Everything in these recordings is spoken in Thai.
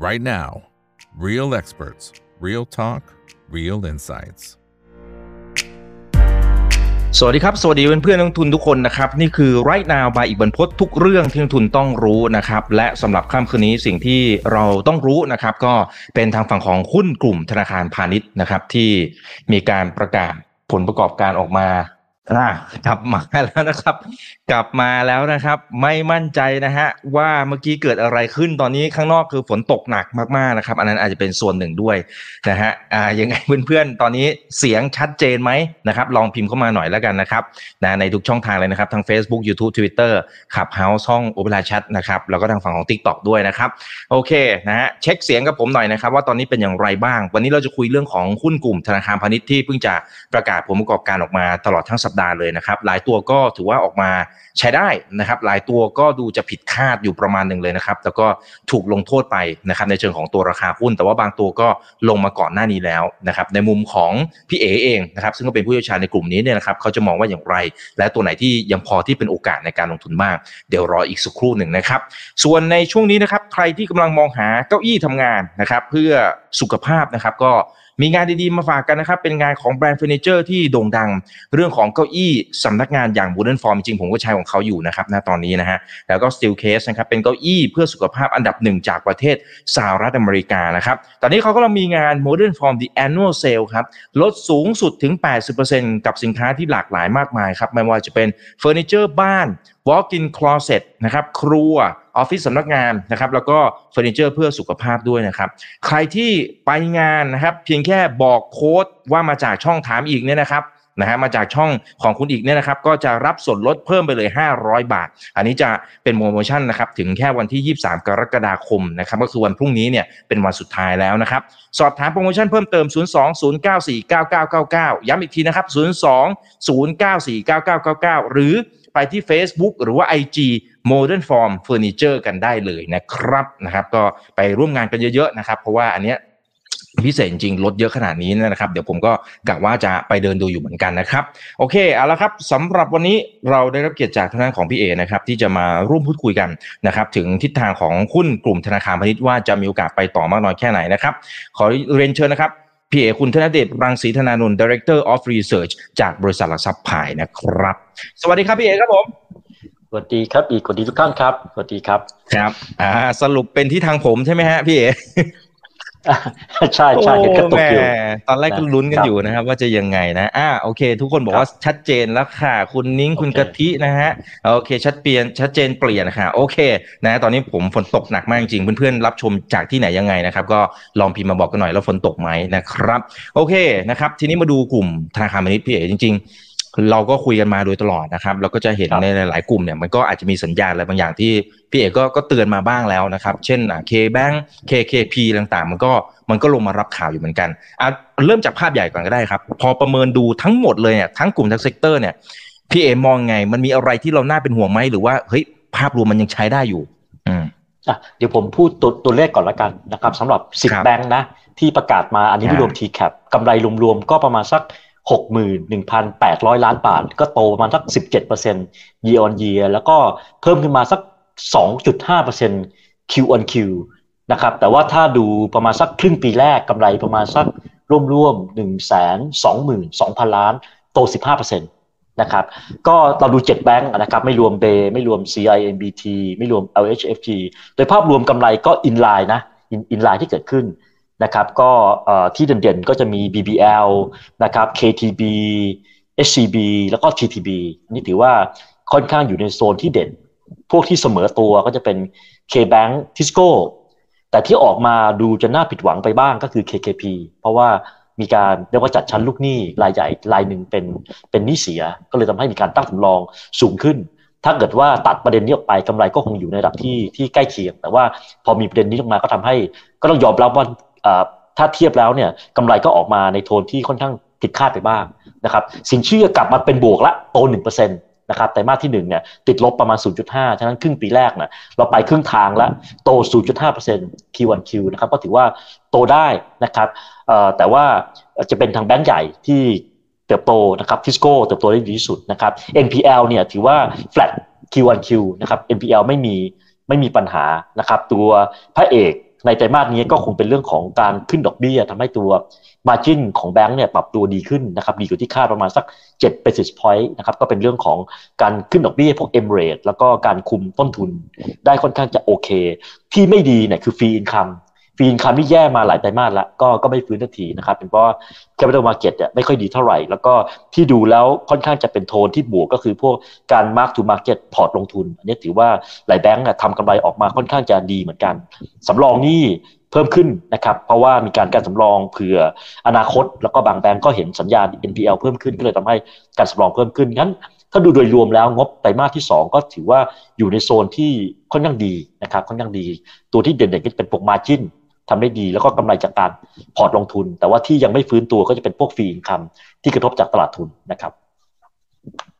right now. Real experts, real talk, real insights. สวัสดีครับ สวัสดีเพื่อนๆนักทุนทุกคนนะครับ นี่คือไรน now บายอีกบรรพททุกเรื่องที่นักทุนต้องรู้นะครับ และสำหรับค่ำคืนนี้สิ่งที่เราต้องรู้นะครับ ก็เป็นทางฝั่งของหุ้นกลุ่มธนาคารพาณิชย์นะครับ ที่มีการประกาศผลประกอบการออกมา อ่ากลับมาแล้วนะครับ กลับมาแล้วนะครับ ไม่มั่นใจนะฮะว่าเมื่อกี้เกิดอะไรขึ้นตอนนี้ข้างนอกคือฝนตกหนักมากๆนะครับ อันนั้นอาจจะเป็นส่วนหนึ่งด้วยนะฮะอ่ายังไงเพื่อนๆ ตอนนี้เสียงชัดเจนไหมนะครับ ลองพิมพ์เข้ามาหน่อยแล้วกันนะครับนะในทุกช่องทางเลยนะครับทั้ง Facebook YouTube Twitter ขับเฮาส์ห้องโอเปร่าแชทนะครับแล้วก็ทางฝั่งของ TikTok ด้วยนะครับโอเคนะฮะเช็คเสียงกับผมหน่อยนะครับ ว่าตอนนี้เป็นอย่างไรบ้าง วันนี้เราจะคุยเรื่องของหุ้นกลุ่มธนาคารพาณิชย์ที่เพิ่งจะประกาศผลประกอบการออกมาตลอดทั้งสัปดาห์เลยนะครับ หลายตัวก็ถือว่าออกมาใช้ได้นะครับ หลายตัวก็ดูจะผิดคาดอยู่ประมาณหนึ่งเลยนะครับ แล้วก็ถูกลงโทษไปนะครับในเชิงของตัวราคาหุ้น แต่ว่าบางตัวก็ลงมาก่อนหน้านี้แล้วนะครับ ในมุมของพี่เอเองนะครับ ซึ่งก็เป็นผู้เชี่ยวชาญในกลุ่มนี้เนี่ยนะครับเขาจะมองว่าอย่างไร และตัวไหนที่ยังพอที่เป็นโอกาสในการลงทุนบ้างเดี๋ยวรออีกสักครู่หนึ่งนะครับ ส่วนในช่วงนี้นะครับ ใครที่กำลังมองหาเก้าอี้ทำงานนะครับ เพื่อสุขภาพนะครับก็ มีงานดีๆมาฝากกันนะครับ เป็นงานของแบรนด์เฟอร์นิเจอร์ที่โด่งดัง เรื่องของเก้าอี้สำนักงานอย่าง Wooden Form จริงผมก็ใช้ของเขาอยู่นะครับณตอนนี้นะฮะแล้วก็ Steel Case นะครับเป็นเก้าอี้เพื่อสุขภาพอันดับหนึ่งจากประเทศสหรัฐอเมริกานะครับตอนนี้เขาก็มีงาน Modern Form The Annual Sale ครับลดสูงสุดถึง 80%กับสินค้าที่หลากหลายมากมายครับไม่ว่าจะเป็นเฟอร์นิเจอร์บ้าน walk-in closet นะครับครัวออฟฟิศสำนักงานนะครับแล้วก็เฟอร์นิเจอร์เพื่อสุขภาพด้วยนะครับ ใครที่ไปงานนะครับเพียงแค่บอกโค้ดว่ามาจากช่องถามอีกเนี่ยนะครับนะฮะมาจากช่องของคุณอีกเนี่ยนะครับ ก็จะรับส่วนลดเพิ่มไปเลย 500 บาท อันนี้จะเป็นโปรโมชั่นนะครับ ถึงแค่วันที่ 23 กรกฎาคมนะครับ ก็คือวันพรุ่งนี้เนี่ยเป็นวันสุดท้ายแล้วนะครับ สอบถามโปรโมชั่นเพิ่มเติม 02-094-9999 ย้ำอีกทีนะครับ 02-094-9999 หรือ ไปที่ Facebook หรือว่า IG Modern Form Furniture กันได้เลยนะครับนะครับ ก็ไปร่วมงานกันเยอะๆนะครับ เพราะว่าอันเนี้ยพิเศษจริงลดเยอะขนาดนี้นะครับ เดี๋ยวผมก็กะว่าจะไปเดินดูอยู่เหมือนกันนะครับ โอเคเอาละครับสำหรับวันนี้เราได้รับเกียรติจากทางด้านของพี่เอนะครับที่จะมาร่วมพูดคุยกันนะครับ ถึงทิศทางของหุ้นกลุ่มธนาคารพาณิชย์ว่าจะมีโอกาสไปต่อมากน้อยแค่ไหนนะครับ ขอเรียนเชิญนะครับ พี่เอคุณธนเดชรังสีธนานนท์ Director of Research จากบริษัทหลักทรัพย์พายนะครับ สวัสดีครับพี่เอครับผม สวัสดีครับอีกสวัสดีทุกท่านครับ สวัสดีครับ ครับ อ่า สรุปเป็นที่ทางผมใช่ไหมฮะพี่เอ ใช่ใช่เห็นกระตุกอยู่ตอนแรกก็ลุ้นกันอยู่นะครับ ว่าจะยังไงนะอ่าโอเค ทุกคนบอกว่าชัดเจนแล้วค่ะ คุณนิ้งคุณกะทินะฮะโอเค ชัดเปลี่ยนชัดเจนเปลี่ยนค่ะ โอเค นะ ตอนนี้ผมฝนตกหนักมากจริงเพื่อนๆรับชมจากที่ไหนยังไงนะครับ ก็ลองพิมพ์มาบอกกันหน่อยแล้วฝนตกไหมนะครับ โอเคนะครับ ทีนี้มาดูกลุ่มธนาคารพาณิชย์พี่เอ๋จริง ๆ เราก็คุยกันมาโดยตลอดนะครับ เราก็จะเห็นในหลายๆกลุ่มเนี่ยมันก็อาจจะมีสัญญาณอะไรบางอย่างที่พี่เอกก็ก็เตือนมาบ้างแล้วนะครับ เช่นอ่า K-Bank KKP ต่างๆ มันก็มันก็ลงมารับข่าวอยู่เหมือนกันอะเริ่มจากภาพใหญ่ก่อนก็ได้ครับ พอประเมินดูทั้งหมดเลยเนี่ยทั้งกลุ่มทั้ง sector เนี่ยพี่เอมองไง มันมีอะไรที่เราน่าเป็นห่วงไหมหรือว่าเฮ้ยภาพรวมมันยังใช้ได้อยู่ อืมอะเดี๋ยวผมพูดตัวตัวเลขก่อนละกันนะครับสำหรับสิบแบงก์นะที่ประกาศมาอันนี้ไม่รวม TCAP กำไรรวมๆก็ประมาณสัก 61,800 ล้านบาท ก็โตประมาณสัก 17% year on year แล้วก็เพิ่มขึ้นมาสัก 2.5% Q on Q นะครับ แต่ว่าถ้าดูประมาณสักครึ่งปีแรกกำไรประมาณสักร่วมๆ1 2 2 0 0 0 ล้าน โต 15%นะครับ ก็เราดู 7 แบงค์นะครับ ไม่รวมเบไม่รวม CIMBT ไม่รวม LHFG โดยภาพรวมกำไรก็อินไลน์นะอินไลน์ที่เกิดขึ้น นะครับก็ที่เด่นๆก็จะมี BBL นะครับ KTB SCB แล้วก็ TTB นี่ถือว่าค่อนข้างอยู่ในโซนที่เด่น พวกที่เสมอตัวก็จะเป็น KBank Tisco แต่ที่ออกมาดูจะน่าผิดหวังไปบ้างก็คือ KKP เพราะว่ามีการเรียกว่าจัดชั้นลูกหนี้รายใหญ่รายหนึ่งเป็นเป็นหนี้เสีย ก็เลยทำให้มีการตั้งสำรองสูงขึ้น ถ้าเกิดว่าตัดประเด็นนี้ออกไปกำไรก็คงอยู่ในระดับที่ที่ใกล้เคียง แต่ว่าพอมีประเด็นนี้ลงมาก็ทำให้ก็ต้องยอมรับว่า ถ้าเทียบแล้วเนี่ยกำไรก็ออกมาในโทนที่ค่อนข้างผิดคาดไปบ้างนะครับสินเชื่อกลับมาเป็นบวกละโตหนึ่งเปอร์เซ็นะครับแต่มาที่1เนี่ยติดลบประมาณ 0.5 ฉะนั้นครึ่งปีแรกเนี่ยเราไปครึ่งทางแล้วโต 0.5% Q1Q นะครับก็ถือว่าโตได้นะครับแต่ว่าจะเป็นทางแบงก์ใหญ่ที่เติบโตนะครับทิสโก้เติบโตได้ดีที่สุดนะครับ NPL เนี่ยถือว่า flat Q1Q นะครับ NPL ไม่มีไม่มีปัญหานะครับตัวพระเอก ในไตรมาสนี้ก็คงเป็นเรื่องของการขึ้นดอกเบี้ยทำให้ตัวมาจินของแบงก์เนี่ยปรับตัวดีขึ้นนะครับดีกว่าที่คาดประมาณสัก7 basis point นะครับก็เป็นเรื่องของการขึ้นดอกเบี้ยพวกเอมเรดแล้วก็การคุมต้นทุนได้ค่อนข้างจะโอเค ที่ไม่ดีเนี่ยคือฟรีอินคัม fee income ที่แย่มาหลายไตรมาสแล้วก็ก็ไม่ฟื้นทันทีนะครับเป็นเพราะ capital market เนี่ยไม่ค่อยดีเท่าไหร่ แล้วก็ที่ดูแล้วค่อนข้างจะเป็นโทนที่บวกก็คือพวกการ mark to market พอร์ตลงทุน อันนี้ถือว่าหลายแบงก์ทำกำไรออกมาค่อนข้างจะดีเหมือนกันสำรองนี่เพิ่มขึ้นนะครับ เพราะว่ามีการการสำรองเผื่ออนาคต แล้วก็บางแบงก์ก็เห็นสัญญาณ NPL เพิ่มขึ้นก็เลยทำให้การสำรองเพิ่มขึ้นงั้นถ้าดูโดยรวมแล้วงบไตรมาสที่ 2 ก็ถือว่าอยู่ในโซนที่ค่อนข้างดีนะครับค่อนข้างดี ตัวที่เด่นๆก็เป็นพวก margin ทำได้ดีแล้วก็กำไรจากการพอร์ตลงทุน แต่ว่าที่ยังไม่ฟื้นตัวก็จะเป็นพวก fee income ที่กระทบจากตลาดทุนนะครับ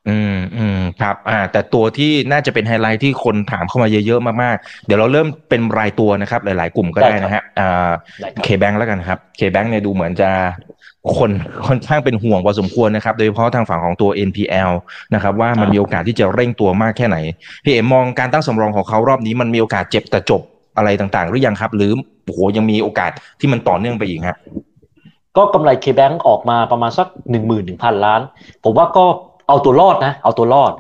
อืมอืมครับอ่าแต่ตัวที่น่าจะเป็นไฮไลท์ที่คนถามเข้ามาเยอะๆมากๆ เดี๋ยวเราเริ่มเป็นรายตัวนะครับ หลาย ๆ กลุ่มก็ได้นะฮะอ่า K-Bank แล้วกันครับ K-Bank เนี่ยดูเหมือนจะคนค่อนข้างเป็นห่วงพอสมควรนะครับ โดยเฉพาะทางฝั่งของตัว NPL นะครับ ว่ามันมีโอกาสที่จะเร่งตัวมากแค่ไหนพี่เอ๋มองการตั้งสำรองของเขารอบนี้มันมีโอกาสเจ็บแต่จบอะไรต่างๆ หรือยังครับ หรือ โอ้โหยังมีโอกาสที่มันต่อเนื่องไปอีกฮะก็กำไรเคแบงออกมาประมาณสักหนึ่งหมื่นถึงพันล้าน ผมว่าก็เอาตัวรอดนะ เอาตัวรอด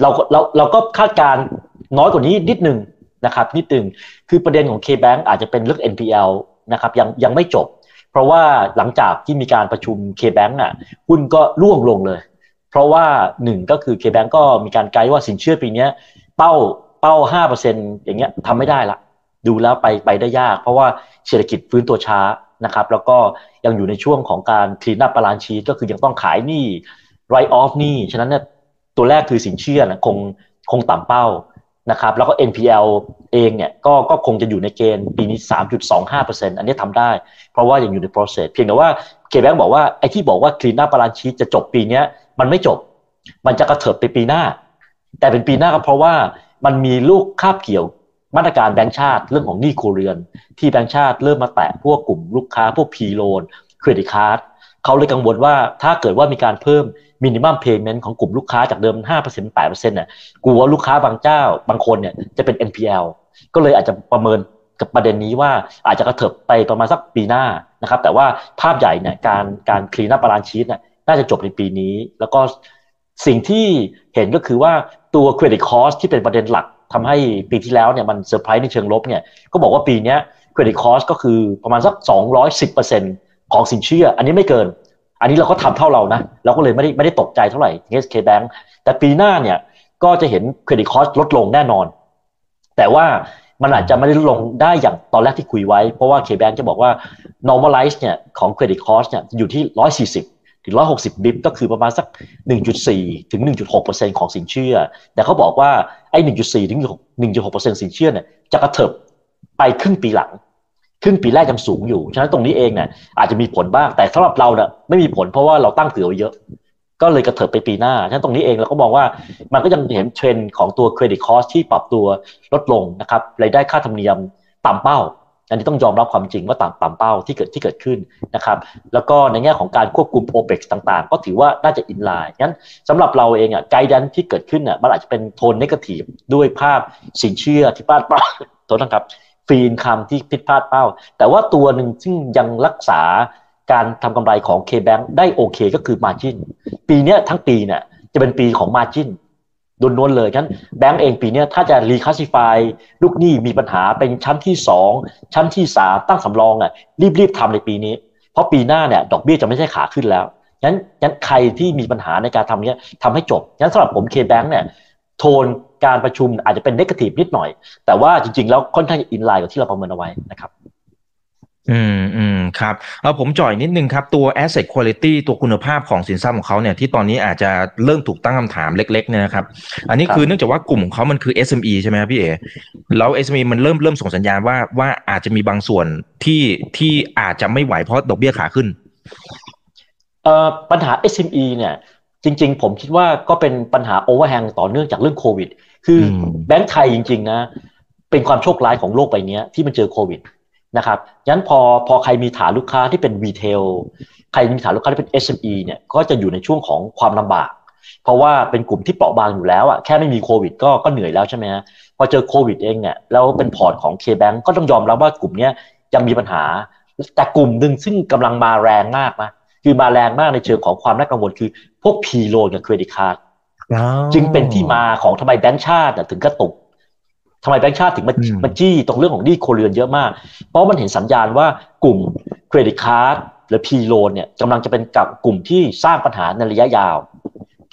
เราเราเราก็คาดการน้อยกว่านี้นิดนึงนะครับนิดนึงคือประเด็นของ K-Bank อาจจะเป็นเรื่อง NPL นะครับยังยังไม่จบ เพราะว่าหลังจากที่มีการประชุม K-Bank อะหุ้นก็ร่วงลงเลย เพราะว่าหนึ่งก็คือ K-Bank ก็มีการไกด์ว่าสินเชื่อปีนี้เป้าเป้าห้าเปอร์เซ็นต์อย่างเงี้ยทำไม่ได้ละ ดูแล้วไปไปได้ยาก เพราะว่าเศรษฐกิจฟื้นตัวช้านะครับ แล้วก็ยังอยู่ในช่วงของการ clean up balance sheet ก็คือยังต้องขายหนี้ write off นี่ฉะนั้นเนี่ยตัวแรกคือสินเชื่อนะคงคงต่ำเป้านะครับ แล้วก็ NPL เองเนี่ยก็ก็คงจะอยู่ในเกณฑ์ปีนี้ 3.25%อันนี้ทำได้ เพราะว่ายังอยู่ใน process เพียงแต่ว่า K-Bank บอกว่าไอ้ที่บอกว่า clean up balance sheet จะจบปีนี้มันไม่จบ มันจะกระเถิบไปปีหน้า แต่เป็นปีหน้าก็เพราะว่ามันมีลูกคาบเกี่ยว มาตรการแบงก์ชาติเรื่องของหนี้ครัวเรือน ที่แบงก์ชาติเริ่มมาแตะพวกกลุ่มลูกค้าพวก P-Loan credit card เขาเลยกังวลว่าถ้าเกิดว่ามีการเพิ่ม minimum payment ของกลุ่มลูกค้าจากเดิม 5% 8%เนี่ยกลัวลูกค้าบางเจ้าบางคนเนี่ยจะเป็น NPL ก็เลยอาจจะประเมินกับประเด็นนี้ว่าอาจจะกระเถิบไปประมาณสักปีหน้านะครับ แต่ว่าภาพใหญ่เนี่ยการการ clean up balance sheet เนี่ยน่าจะจบในปีนี้ แล้วก็สิ่งที่เห็นก็คือว่าตัว credit cost ที่เป็นประเด็นหลัก ทำให้ปีที่แล้วเนี่ยมันเซอร์ไพรส์ในเชิงลบเนี่ยก็บอกว่าปีนี้ credit cost ก็คือประมาณสัก 210%ของสินเชื่อ อันนี้ไม่เกิน อันนี้เราก็ทำเท่าเรานะ เราก็เลยไม่ได้ไม่ได้ตกใจเท่าไหร่เคส K-Bankแต่ปีหน้าเนี่ยก็จะเห็น credit cost ลดลงแน่นอน แต่ว่ามันอาจจะไม่ได้ลงได้อย่างตอนแรกที่คุยไว้ เพราะว่า K-Bank จะบอกว่า normalize เนี่ยของ credit cost เนี่ยอยู่ที่ 140 ถึง160 bip ก็คือประมาณสัก1.4ถึง1.6%ของสินเชื่อ แต่เขาบอกว่าไอ้1.4ถึง1.6%สินเชื่อเนี่ยจะกระเถิบไปครึ่งปีหลังครึ่งปีแรกยังสูงอยู่ ฉะนั้นตรงนี้เองเนี่ยอาจจะมีผลบ้าง แต่สำหรับเราเนี่ยไม่มีผลเพราะว่าเราตั้งเผื่อไว้เยอะ ก็เลยกระเถิบไปปีหน้า ฉะนั้นตรงนี้เองเราก็มองว่ามันก็ยังเห็นเทรนด์ของตัว credit cost ที่ปรับตัวลดลงนะครับรายได้ค่าธรรมเนียมต่ำเป้า อันนี้ต้องยอมรับความจริงว่าต่ำต่ำเป้าที่เกิดที่เกิดขึ้นนะครับ แล้วก็ในแง่ของการควบคุม OPEX ต่างๆ ก็ถือว่าน่าจะ in line งั้นสำหรับเราเองอะ guidance ที่เกิดขึ้นอะมันอาจจะเป็นโทน negative ด้วยภาพสินเชื่อที่พลาดเป้าโทษนะครับ fee income ที่ผิดพลาดเป้า แต่ว่าตัวหนึ่งซึ่งยังรักษาการทำกำไรของ K-Bank ได้โอเคก็คือ Margin ปีนี้ทั้งปีเนี่ยจะเป็นปีของ Margin ล้วนๆเลยฉะนั้นแบงก์เองปีนี้ถ้าจะ reclassify ลูกหนี้มีปัญหาเป็นชั้นที่ 2 ชั้นที่ 3 ตั้งสำรองอะรีบๆทำในปีนี้ เพราะปีหน้าเนี่ยดอกเบี้ยจะไม่ใช่ขาขึ้นแล้วงั้นงั้นใครที่มีปัญหาในการทำเนี้ยทำให้จบงั้นสำหรับผม K-Bank เนี่ยโทนการประชุมอาจจะเป็น negative นิดหน่อย แต่ว่าจริงๆ แล้วค่อนข้าง in line กับที่เราประเมินเอาไว้นะครับ อืมอืมครับเอาผมจ่อยนิดนึงครับ ตัว asset quality ตัวคุณภาพของสินทรัพย์ของเขาเนี่ยที่ตอนนี้อาจจะเริ่มถูกตั้งคำถามเล็กๆเนี่ยนะครับ อันนี้คือเนื่องจากว่ากลุ่มของเขามันคือ SME ใช่ไหมครับพี่เอแล้ว SME มันเริ่มเริ่มส่งสัญญาณว่าว่าอาจจะมีบางส่วนที่ที่อาจจะไม่ไหวเพราะดอกเบี้ยขาขึ้นเอ่อปัญหา SME เนี่ยจริง ๆ ผมคิดว่าก็เป็นปัญหาโอเวอร์แฮงต่อเนื่องจากเรื่องโควิด คือแบงก์ไทยจริง ๆ นะ เป็นความโชคร้ายของโลกใบนี้ที่มันเจอโควิด นะครับงั้นพอพอใครมีฐานลูกค้าที่เป็น retail ใครมีฐานลูกค้าที่เป็น SME เนี่ยก็จะอยู่ในช่วงของความลำบาก เพราะว่าเป็นกลุ่มที่เปราะบางอยู่แล้วอะแค่ไม่มีโควิดก็ก็เหนื่อยแล้วใช่ไหมฮะพอเจอโควิดเองเนี่ยแล้วเป็นพอร์ตของ K-Bank ก็ต้องยอมรับว่ากลุ่มนี้ยังมีปัญหา แต่กลุ่มหนึ่งซึ่งกำลังมาแรงมากนะคือมาแรงมากในเชิงของความน่ากังวลคือพวก P-Loan กับ credit cardจึงเป็นที่มาของทำไมแบงก์ชาติถึงกระตุก ทำไมแบงก์ชาติถึงมามาจี้ตรงเรื่องของหนี้ครัวเรือนเยอะมาก เพราะมันเห็นสัญญาณว่ากลุ่มเครดิตการ์ดหรือ P โลนเนี่ยกำลังจะเป็นกับกลุ่มที่สร้างปัญหาในระยะยาว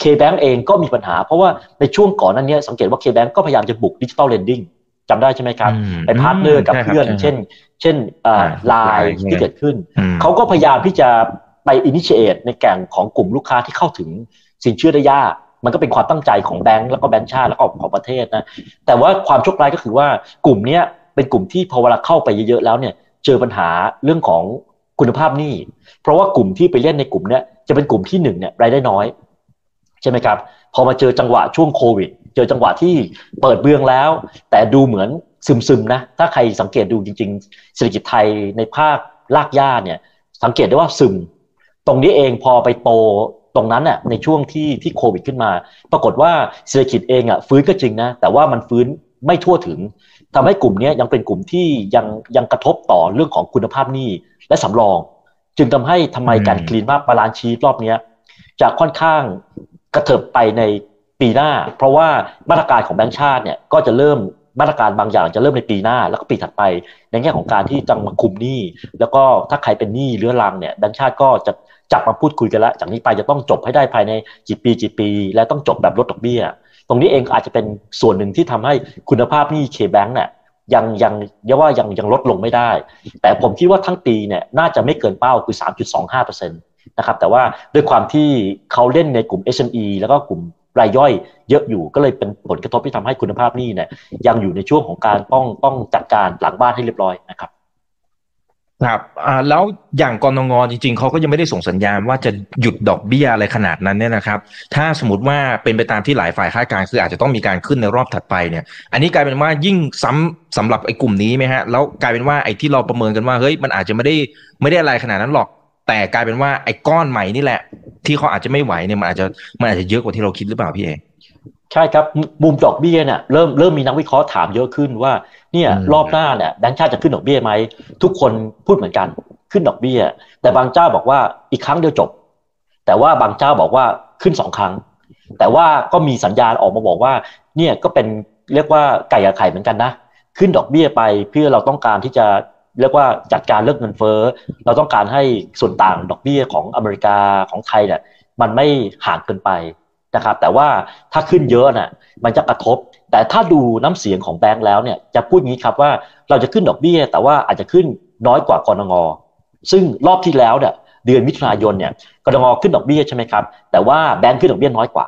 K-Bank เองก็มีปัญหา เพราะว่าในช่วงก่อนนั้นเนี่ยสังเกตว่า K-Bank ก็พยายามจะบุก digital lending จำได้ใช่ไหมครับ ไป partner กับเพื่อน เช่น เช่นไลน์ที่เกิดขึ้น เขาก็พยายามที่จะไปอินิเชตในแก่งของกลุ่มลูกค้าที่เข้าถึงสินเชื่อได้ยาก มันก็เป็นความตั้งใจของแบงก์แล้วก็แบงก์ชาติแล้วก็ของประเทศนะแต่ว่าความโชคร้ายก็คือว่ากลุ่มนี้เป็นกลุ่มที่พอเวลาเข้าไปเยอะๆแล้วเนี่ยเจอปัญหาเรื่องของคุณภาพหนี้เพราะว่ากลุ่มที่ไปเล่นในกลุ่มนี้จะเป็นกลุ่มที่หนึ่งเนี่ยรายได้น้อยใช่ไหมครับพอมาเจอจังหวะช่วงโควิด เจอจังหวะที่เปิดเบื้องแล้ว แต่ดูเหมือนซึมๆนะถ้าใครสังเกตดูจริงๆเศรษฐกิจไทยในภาครากหญ้าเนี่ยสังเกตได้ว่าซึม ตรงนี้เองพอไปโต ตรงนั้นน่ะในช่วงที่ที่โควิดขึ้นมา ปรากฏว่าเศรษฐกิจเองอะฟื้นก็จริงนะ แต่ว่ามันฟื้นไม่ทั่วถึงทำให้กลุ่มนี้ยังเป็นกลุ่มที่ยังยังกระทบต่อเรื่องของคุณภาพหนี้และสำรอง จึงทำให้ทำไมการ clean up balance sheet รอบนี้จะค่อนข้างกระเถิบไปในปีหน้า เพราะว่ามาตรการของแบงก์ชาติเนี่ยก็จะเริ่มมาตรการบางอย่างจะเริ่มในปีหน้า แล้วก็ปีถัดไป ในแง่ของการที่จะมาคุมหนี้ แล้วก็ถ้าใครเป็นหนี้เรื้อรังเนี่ยแบงก์ชาติก็จะ จับมาพูดคุยกันแล้วจากนี้ไปจะต้องจบให้ได้ภายในกี่ปีกี่ปี และต้องจบแบบลดดอกเบี้ย ตรงนี้เองอาจจะเป็นส่วนหนึ่งที่ทำให้คุณภาพหนี้เคแบงค์เนี่ยยังยังเรียกว่ายังยังลดลงไม่ได้ แต่ผมคิดว่าทั้งปีเนี่ยน่าจะไม่เกินเป้าคือ 3.25%นะครับแต่ว่าด้วยความที่เขาเล่นในกลุ่ม SME แล้วก็กลุ่มรายย่อยเยอะอยู่ก็เลยเป็นผลกระทบที่ทำให้คุณภาพหนี้เนี่ยยังอยู่ในช่วงของการต้องต้องจัดการหลังบ้านให้เรียบร้อยนะครับ ครับอ่าแล้วอย่างกรงงจริง ๆเขาก็ยังไม่ได้ส่งสัญญาณว่าจะหยุดดอกเบี้ยอะไรขนาดนั้นเนี่ยนะครับ ถ้าสมมติว่าเป็นไปตามที่หลายฝ่ายคาดการณ์คืออาจจะต้องมีการขึ้นในรอบถัดไปเนี่ย อันนี้กลายเป็นว่ายิ่งซ้ำสำหรับไอ้กลุ่มนี้ไหมฮะแล้วกลายเป็นว่าไอ้ที่เราประเมินกันว่าเฮ้ยมันอาจจะไม่ได้ไม่ได้อะไรขนาดนั้นหรอก แต่กลายเป็นว่าไอ้ก้อนใหม่นี่แหละ ที่เขาอาจจะไม่ไหวเนี่ยมันอาจจะมันอาจจะเยอะกว่าที่เราคิดหรือเปล่าพี่เอใช่ครับมุมดอกเบี้ยเนี่ยเริ่มเริ่มมีนักวิเคราะห์ถามเยอะขึ้นว่า เนี่ยรอบหน้าเนี่ยแบงก์ชาติจะขึ้นดอกเบี้ยไหมทุกคนพูดเหมือนกันขึ้นดอกเบี้ย แต่บางเจ้าบอกว่าอีกครั้งเดียวจบ แต่ว่าบางเจ้าบอกว่าขึ้นสองครั้ง แต่ว่าก็มีสัญญาณออกมาบอกว่าเนี่ยก็เป็นเรียกว่าไก่กับไข่เหมือนกันนะขึ้นดอกเบี้ยไปเพื่อเราต้องการที่จะเรียกว่าจัดการเรื่องเงินเฟ้อเราต้องการให้ส่วนต่างดอกเบี้ยของอเมริกาของไทยเนี่ยมันไม่ห่างเกินไปนะครับแต่ว่าถ้าขึ้นเยอะน่ะมันจะกระทบ แต่ถ้าดูน้ำเสียงของแบงก์แล้วเนี่ยจะพูดงี้ครับว่าเราจะขึ้นดอกเบี้ย แต่ว่าอาจจะขึ้นน้อยกว่ากรงงซึ่งรอบที่แล้วเนี่ยเดือนมิถุนายนเนี่ยกรงงขึ้นดอกเบี้ยใช่ไหมครับแต่ว่าแบงก์ขึ้นดอกเบี้ยน้อยกว่า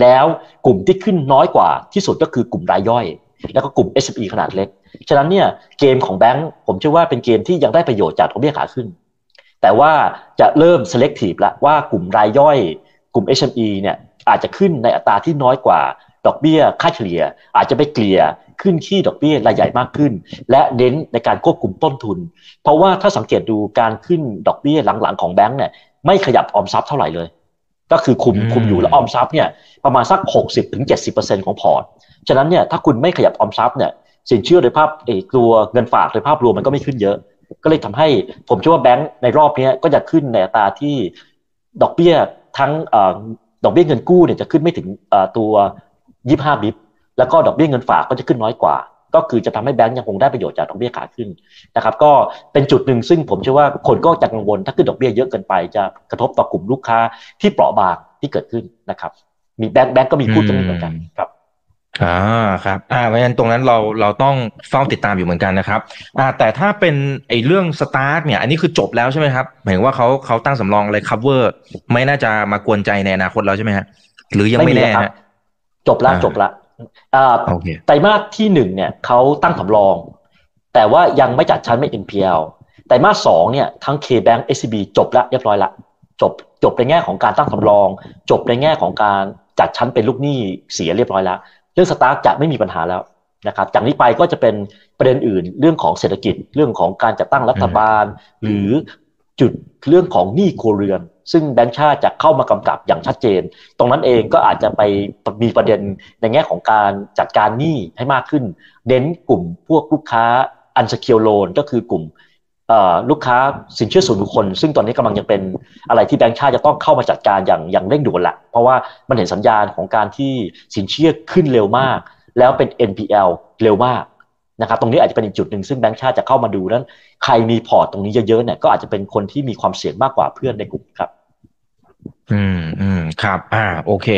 แล้วกลุ่มที่ขึ้นน้อยกว่าที่สุดก็คือกลุ่มรายย่อย แล้วก็กลุ่ม SME ขนาดเล็ก ฉะนั้นเนี่ยเกมของแบงก์ผมเชื่อว่าเป็นเกมที่ยังได้ประโยชน์จากดอกเบี้ยขาขึ้น แต่ว่าจะเริ่ม selective ล้วว่ากลุ่มรายย่อย กลุ่ม SME เนี่ยอาจจะขึ้นในอัตราที่น้อยกว่า ดอกเบี้ยค่าเฉลี่ยอาจจะไปเกลี่ยขึ้นที่ดอกเบี้ยรายใหญ่มากขึ้น และเน้นในการควบคุมต้นทุน เพราะว่าถ้าสังเกตดูการขึ้นดอกเบี้ยหลังๆของแบงก์เนี่ยไม่ขยับออมทรัพย์เท่าไหร่เลย ก็คือคุมคุมอยู่แล้วออมทรัพย์เนี่ยประมาณสัก 60-70%ของพอร์ตฉะนั้นเนี่ยถ้าคุณไม่ขยับออมทรัพย์เนี่ยสินเชื่อโดยภาพเอกตัวเงินฝากโดยภาพรวมมันก็ไม่ขึ้นเยอะ ก็เลยทำให้ผมเชื่อว่าแบงก์ในรอบนี้ก็จะขึ้นในอัตราที่ดอกเบี้ยทั้งดอกเบี้ยเงินกู้เนี่ยจะขึ้นไม่ถึงตัว 25บิบแล้วก็ดอกเบี้ยเงินฝากก็จะขึ้นน้อยกว่า ก็คือจะทำให้แบงก์ยังคงได้ประโยชน์จากดอกเบี้ยขาขึ้นนะครับ ก็เป็นจุดหนึ่งซึ่งผมเชื่อว่าคนก็จะกังวลถ้าขึ้นดอกเบี้ยเยอะเกินไป จะกระทบต่อกลุ่มลูกค้าที่เปราะบางที่เกิดขึ้นนะครับ มีแบงก์แบงก์ก็มีพูดกันเหมือนกันครับอ่าครับอ่าเพราะฉะนั้นตรงนั้นเราเราต้องเฝ้าติดตามอยู่เหมือนกันนะครับอ่าแต่ถ้าเป็นไอ้เรื่องสตาร์ทเนี่ยอันนี้คือจบแล้วใช่ไหมครับหมายว่าเขาเขาตั้งสำรองอะไร cover ไม่น่าจะมากวนใจในอนาคตแล้วใช่ไหมฮะหรือยังไม่แน่ฮะ จบแล้วจบละไตรมาสที่หนึ่งเนี่ยเขาตั้งสำรอง แต่ว่ายังไม่จัดชั้นไม่ NPL ไตรมาสสองเนี่ยทั้ง K-Bank SCB จบแล้วเรียบร้อยละจบจบในแง่ของการตั้งสำรอง จบในแง่ของการจัดชั้นเป็นลูกหนี้เสียเรียบร้อยแล้ว เรื่องสตาร์ทจะไม่มีปัญหาแล้วนะครับจากนี้ไปก็จะเป็นประเด็นอื่นเรื่องของเศรษฐกิจเรื่องของการจัดตั้งรัฐบาล หรือจุดเรื่องของหนี้ครัวเรือน ซึ่งแบงก์ชาติจะเข้ามากำกับอย่างชัดเจน ตรงนั้นเองก็อาจจะไปมีประเด็นในแง่ของการจัดการหนี้ให้มากขึ้น เน้นกลุ่มพวกลูกค้า unsecured loan ก็คือกลุ่มลูกค้าสินเชื่อส่วนบุคคล ซึ่งตอนนี้กำลังจะเป็นอะไรที่แบงก์ชาติจะต้องเข้ามาจัดการอย่างอย่างเร่งด่วนละเพราะว่ามันเห็นสัญญาณของการที่สินเชื่อขึ้นเร็วมาก แล้วเป็น NPL เร็วมาก นะครับตรงนี้อาจจะเป็นอีกจุดหนึ่งซึ่งแบงก์ชาติจะเข้ามาดูนั้น ใครมีพอร์ตตรงนี้เยอะๆเนี่ยก็อาจจะเป็นคนที่มีความเสี่ยงมากกว่าเพื่อนในกลุ่มครับ อืมอืมครับ อ่า โอเค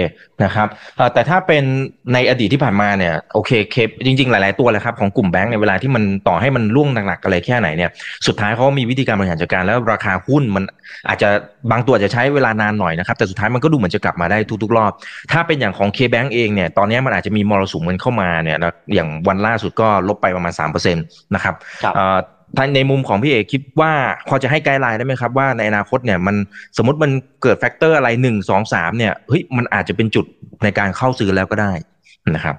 นะครับแต่ถ้าเป็นในอดีตที่ผ่านมาเนี่ยโอเคเคจริง ๆ หลายๆตัวเลยครับของกลุ่มแบงก์ในเวลาที่มันต่อให้มันล่วงหนักๆอะไรแค่ไหนเนี่ยสุดท้ายเขามีวิธีการบริหารจัดการแล้วราคาหุ้นมันอาจจะบางตัวจะใช้เวลานานหน่อยนะครับ แต่สุดท้ายมันก็ดูเหมือนจะกลับมาได้ทุกๆรอบ ถ้าเป็นอย่างของเคแบงก์เองเนี่ยตอนนี้มันอาจจะมีมรสุมมันเข้ามาเนี่ยอย่างวันล่าสุดก็ลบไปประมาณ3%นะครับ ในมุมของพี่เอกคิดว่าพอจะให้ guideline ได้ไหมครับว่าในอนาคตเนี่ยมันสมมติมันเกิด factor อะไรหนึ่งสองสามเนี่ยเฮ้ยมันอาจจะเป็นจุดในการเข้าซื้อแล้วก็ได้นะครับ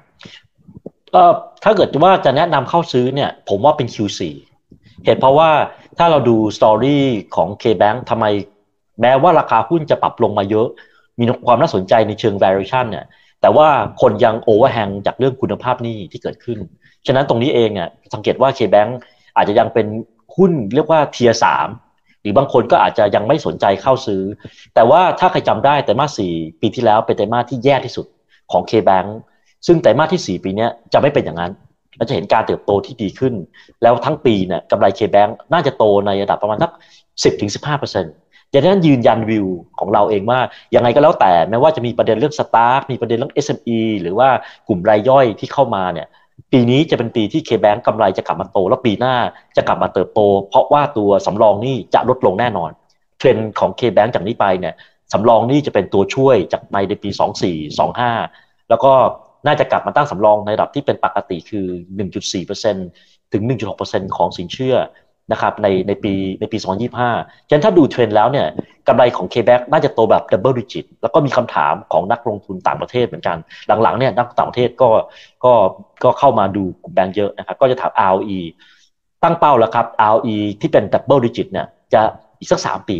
เอ่อถ้าเกิดว่าจะแนะนำเข้าซื้อเนี่ย ผมว่าเป็น Q4 เหตุเพราะว่าถ้าเราดู story ของ K-Bank ทำไมแม้ว่าราคาหุ้นจะปรับลงมาเยอะ มีความน่าสนใจในเชิง valuation เนี่ย แต่ว่าคนยัง overhang จากเรื่องคุณภาพหนี้ที่เกิดขึ้น ฉะนั้นตรงนี้เองอะสังเกตว่า K-Bank อาจจะยังเป็นหุ้นเรียกว่าเทียสามหรือบางคนก็อาจจะยังไม่สนใจเข้าซื้อ แต่ว่าถ้าใครจำได้แต่มาสสี่ปีที่แล้วเป็นไตรมาสที่แย่ที่สุดของ K-Bank ซึ่งไตรมาสที่ 4 ปีนี้จะไม่เป็นอย่างนั้นเราจะเห็นการเติบโตที่ดีขึ้น แล้วทั้งปีเนี่ยกำไร K-Bank น่าจะโตในระดับประมาณสัก 10-15%ถึงดังนั้นยืนยันวิวของเราเองว่ายังไงก็แล้วแต่แม้ว่าจะมีประเด็นเรื่องสตาร์มีประเด็นเรื่อง SME หรือว่ากลุ่มรายย่อยที่เข้ามาเนี่ย ปีนี้จะเป็นปีที่ K-Bank กำไรจะกลับมาโต แล้วปีหน้าจะกลับมาเติบโต เพราะว่าตัวสำรองนี่จะลดลงแน่นอน เทรนด์ของ K-Bank จากนี้ไปเนี่ยสำรองนี่จะเป็นตัวช่วยจากในในปี 24 25 แล้วก็น่าจะกลับมาตั้งสำรองในระดับที่เป็นปกติคือ 1.4%ถึง 1.6%ของสินเชื่อ นะครับในในปีในปี 2025 ฉะนั้นถ้าดูเทรนด์แล้วเนี่ยกำไรของ K-Bank น่าจะโตแบบ double digit แล้วก็มีคำถามของนักลงทุนต่างประเทศเหมือนกัน หลังๆเนี่ยนักต่างประเทศก็ก็ก็เข้ามาดูกลุ่มแบงก์เยอะนะครับ ก็จะถาม ROE ตั้งเป้าแล้วครับ ROE ที่เป็น double digit เนี่ยจะอีกสักสามปี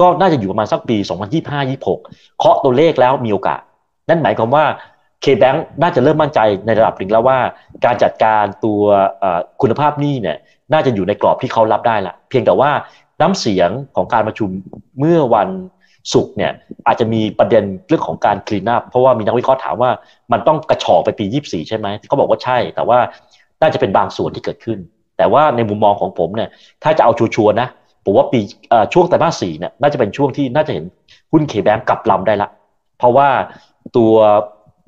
ก็น่าจะอยู่ประมาณสักปี 2025-26 เคาะตัวเลขแล้วมีโอกาส นั่นหมายความว่า K-Bank น่าจะเริ่มมั่นใจในระดับหนึ่งแล้วว่า การจัดการตัวคุณภาพหนี้เนี่ย น่าจะอยู่ในกรอบที่เขารับได้ละเพียงแต่ว่าน้ำเสียงของการประชุมเมื่อวันศุกร์เนี่ยอาจจะมีประเด็นเรื่องของการคลีนอัพเพราะว่ามีนักวิเคราะห์ถามว่ามันต้องกระชอกไปปี 24 ใช่ไหมเขาบอกว่าใช่ แต่ว่าน่าจะเป็นบางส่วนที่เกิดขึ้น แต่ว่าในมุมมองของผมเนี่ยถ้าจะเอาชัวร์นะผมว่าปีช่วงไตรมาสสี่เนี่ยน่าจะเป็นช่วงที่น่าจะเห็นหุ้นเคแบงกลับลำได้ละ เพราะว่าตัว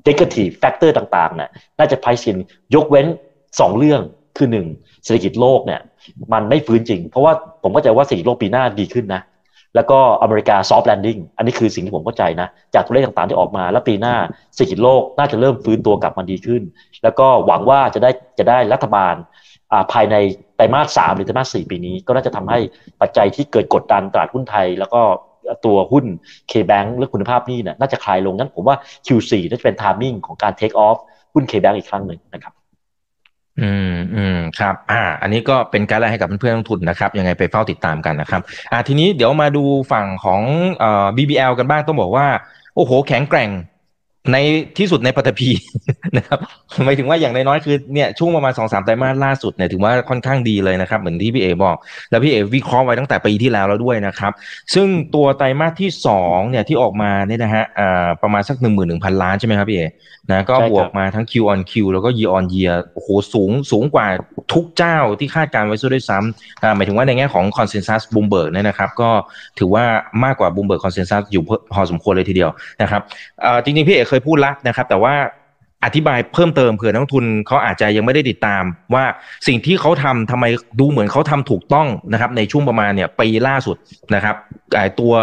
negative factor ต่างๆเนี่ยน่าจะไพซินยกเว้น 2 เรื่อง คือหนึ่งเศรษฐกิจโลกเนี่ย มันไม่ฟื้นจริง เพราะว่าผมเข้าใจว่าเศรษฐกิจโลกปีหน้าดีขึ้นนะแล้วก็อเมริกา soft landing อันนี้คือสิ่งที่ผมเข้าใจนะ จากตัวเลขต่างๆที่ออกมา แล้วปีหน้าเศรษฐกิจโลกน่าจะเริ่มฟื้นตัวกลับมาดีขึ้น แล้วก็หวังว่าจะได้จะได้รัฐบาลภายในไตรมาสสามหรือไตรมาสสี่ปีนี้ ก็น่าจะทำให้ปัจจัยที่เกิดกดดันตลาดหุ้นไทย แล้วก็ตัวหุ้น K-Bank เรื่องคุณภาพหนี้เนี่ยน่าจะคลายลงนั้นผมว่า Q4 น่าจะเป็น timing ของการ take off หุ้น K-Bank อีกครั้งหนึ่งนะครับ อืมอืมครับ อ่า อันนี้ก็เป็นการไล่ให้กับเพื่อนๆลงทุนนะครับ ยังไงไปเฝ้าติดตามกันนะครับ อ่า ทีนี้เดี๋ยวมาดูฝั่งของเอ่อ BBL กันบ้างต้องบอกว่า โอ้โห แข็งแกร่ง ในที่สุดในปัตภีนะครับหมายถึงว่าอย่างน้อยๆคือเนี่ยช่วงประมาณสองสามไตรมาสล่าสุดเนี่ยถือว่าค่อนข้างดีเลยนะครับ เหมือนที่พี่เอบอก แล้วพี่เอวิเคราะห์ไว้ตั้งแต่ปีที่แล้วแล้วด้วยนะครับ ซึ่งตัวไตรมาสที่สองเนี่ยที่ออกมาเนี่ยนะฮะอ่าประมาณสักหนึ่งหมื่นหนึ่งพันล้านใช่ไหมครับพี่เอนะก็บวกมาทั้ง Q on Q แล้วก็ Year on Year โอ้โหสูงสูงกว่าทุกเจ้าที่คาดการไว้ซะด้วยซ้ำหมายถึงว่าในแง่ของ Consensus Bloomberg เนี่ยนะครับ ก็ถือว่ามากกว่า Bloomberg Consensus อยู่พอสมควรเลยทีเดียวนะครับจริงๆพี่เอเคยพูดละนะครับ แต่ว่าอธิบายเพิ่มเติมเผื่อนักทุนเขาอาจจะยังไม่ได้ติดตาม ว่าสิ่งที่เขาทำทำไมดูเหมือนเขาทำถูกต้องนะครับ ในช่วงประมาณเนี่ยปีล่าสุดนะครับตัว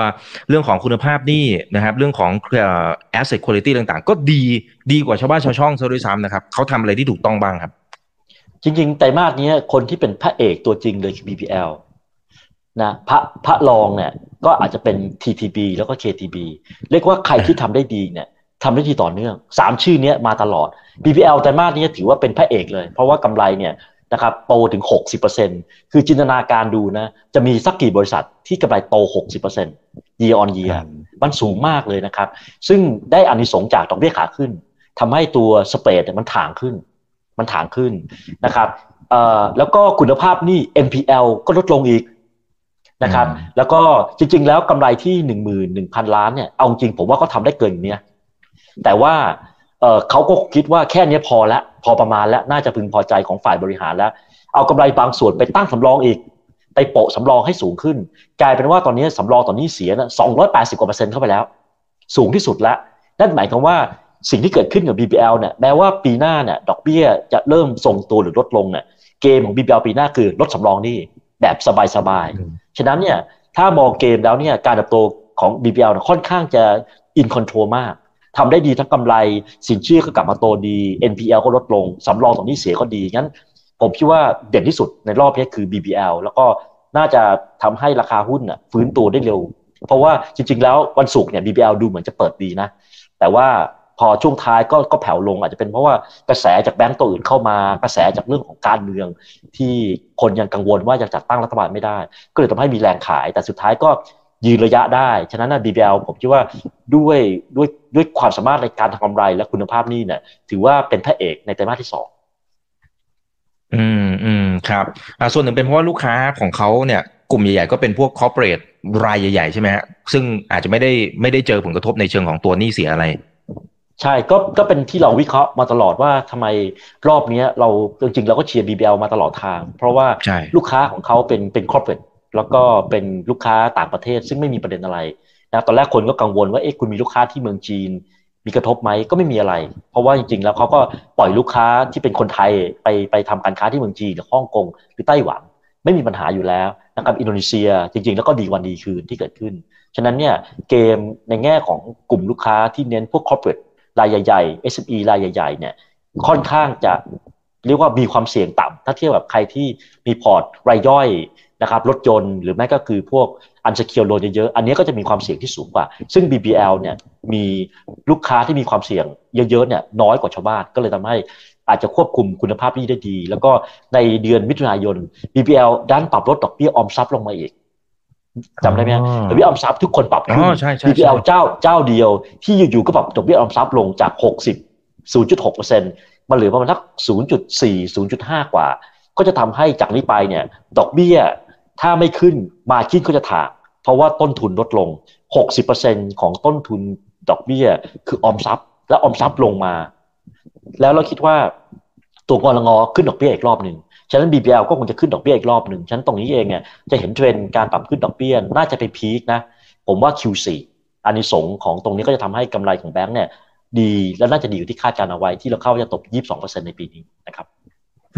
เรื่องของคุณภาพนี่นะครับ เรื่องของ asset quality ต่างๆ ก็ดีดีกว่าชาวบ้านชาวช่องซะด้วยซ้ำนะครับเขาทำอะไรที่ถูกต้องบ้างครับ จริงๆไตรมาสนี้คนที่เป็นพระเอกตัวจริงเลยคือ BPL นะพระพระรองเนี่ยก็อาจจะเป็น TTB แล้วก็ KTB เรียกว่าใครที่ทำได้ดีเนี่ย ทำได้ดีต่อเนื่องสามชื่อนี้มาตลอด BPL ไตรมาสนี้ถือว่าเป็นพระเอกเลย เพราะว่ากำไรเนี่ยนะครับโตถึง 60%คือจินตนาการดูนะ จะมีสักกี่บริษัทที่กำไรโต 60% year on year มันสูงมากเลยนะครับ ซึ่งได้อานิสงส์จากดอกเบี้ยขาขึ้นทำให้ตัวสเปรดมันถ่างขึ้น มันถ่างขึ้นนะครับแล้วก็คุณภาพนี่ NPL ก็ลดลงอีกนะครับ แล้วก็จริงๆ แล้วกำไรที่หนึ่งหมื่นหนึ่งพันล้านเนี่ย เอาจริงผมว่าเขาทาได้เกินอย่างนี้ แต่ว่าเขาก็คิดว่าแค่นี้พอแล้วพอประมาณแล้วน่าจะพึงพอใจของฝ่ายบริหารแล้ว เอากำไรบางส่วนไปตั้งสำรองอีก ไปโปะสำรองให้สูงขึ้น กลายเป็นว่าตอนนี้สำรองตอนนี้เสียนะสองร้อยแปดสิบกว่าเปอร์เซ็นต์เข้าไปแล้ว สูงที่สุดแล้วนั่นหมายความว่าสิ่งที่เกิดขึ้นกับ BBL เนี่ยแม้ว่าปีหน้าเนี่ยดอกเบี้ยจะเริ่มทรงตัวหรือลดลงเนี่ยเกมของ BBL ปีหน้าคือลดสำรองนี่แบบสบายๆฉะนั้นเนี่ยถ้ามองเกมแล้วเนี่ยการเติบโตของ BBL ค่อนข้างจะอินคอนโทรลมาก ทำได้ดีทั้งกำไร สินเชื่อก็กลับมาโตดี NPL ก็ลดลงสำรองตรงนี้เสียก็ดีงั้น ผมคิดว่าเด่นที่สุดในรอบนี้คือ BBL แล้วก็น่าจะทำให้ราคาหุ้นฟื้นตัวได้เร็ว เพราะว่าจริง ๆ แล้ววันศุกร์เนี่ย BBL ดูเหมือนจะเปิดดีนะ แต่ว่าพอช่วงท้ายก็ก็แผ่วลงอาจจะเป็นเพราะว่ากระแสจากแบงก์ตัวอื่นเข้ามากระแสจากเรื่องของการเมือง ที่คนยังกังวลว่าจะจัดตั้งรัฐบาลไม่ได้ ก็เลยทำให้มีแรงขาย แต่สุดท้ายก็ ยืนระยะได้ ฉะนั้นนะ BBL ผมคิดว่าด้วยด้วยด้วยความสามารถในการทำกำไรและคุณภาพนี่เนี่ยถือว่าเป็นพระเอกในไตรมาสที่สองอืมอืมครับอ่าส่วนหนึ่งเป็นเพราะว่าลูกค้าของเขาเนี่ยกลุ่มใหญ่ๆก็เป็นพวกคอร์เปอเรทรายใหญ่ๆใช่ไหมฮะซึ่งอาจจะไม่ได้ไม่ได้เจอผลกระทบในเชิงของตัวหนี้เสียอะไร ใช่ก็ก็เป็นที่เราวิเคราะห์มาตลอดว่าทำไมรอบนี้เราจริงๆเราก็เชียร์ BBL มาตลอดทาง เพราะว่าลูกค้าของเขาเป็นเป็นคอร์เปอเรท แล้วก็เป็นลูกค้าต่างประเทศซึ่งไม่มีประเด็นอะไรนะตอนแรกคนก็กังวลว่าเอ๊ะคุณมีลูกค้าที่เมืองจีน มีกระทบไหมก็ไม่มีอะไร เพราะว่าจริงๆ แล้วเขาก็ปล่อยลูกค้าที่เป็นคนไทยไปไปทำการค้าที่เมืองจีนหรือฮ่องกงหรือไต้หวัน ไม่มีปัญหาอยู่แล้วนะครับอินโดนีเซีย จริงๆ แล้วก็ดีวันดีคืนที่เกิดขึ้น ฉะนั้นเนี่ยเกมในแง่ของกลุ่มลูกค้าที่เน้นพวก corporate รายใหญ่ๆ SME รายใหญ่ๆเนี่ยค่อนข้างจะเรียกว่ามีความเสี่ยงต่ำถ้าเทียบกับใครที่มีพอร์ตรายย่อย นะครับรถยนต์หรือแม้ก็คือพวก unsecured loan เยอะๆอันนี้ก็จะมีความเสี่ยงที่สูงกว่า ซึ่ง BBL เนี่ยมีลูกค้าที่มีความเสี่ยงเยอะๆเนี่ยน้อยกว่าชาวบ้านก็เลยทำให้อาจจะควบคุมคุณภาพหนี้ได้ดี แล้วก็ในเดือนมิถุนายน BBL ดันปรับลดดอกเบี้ยออมทรัพย์ลงมาอีกจำได้ไหมดอกเบี้ยออมทรัพย์ทุกคนปรับขึ้น BBL เจ้าเจ้าเดียว ที่อยู่ๆก็ปรับดอกเบี้ยออมทรัพย์ลงจาก 60 0.6%มาเหลือประมาณสัก0.4 0.5 กว่า ก็จะทำให้จากนี้ไปเนี่ยดอกเบี้ย ถ้าไม่ขึ้นมาจิ้นก็จะถากเพราะว่าต้นทุนลดลง 60%ของต้นทุนดอกเบี้ย คือออมทรัพย์ และออมทรัพย์ลงมา แล้วเราคิดว่าตัวกรงงขึ้นดอกเบี้ยอีกรอบหนึ่งฉะนั้น BBL ก็คงจะขึ้นดอกเบี้ยอีกรอบหนึ่งฉะนั้นตรงนี้เองเนี่ยจะเห็นเทรนด์การปรับขึ้นดอกเบี้ยน่าจะไปพีคนะ ผมว่า Q4 อันนี้สงของตรงนี้ก็จะทำให้กำไรของแบงก์เนี่ยดีและน่าจะดีอยู่ที่คาดการเอาไว้ที่เราเข้าจะตก 22%ในปีนี้นะครับ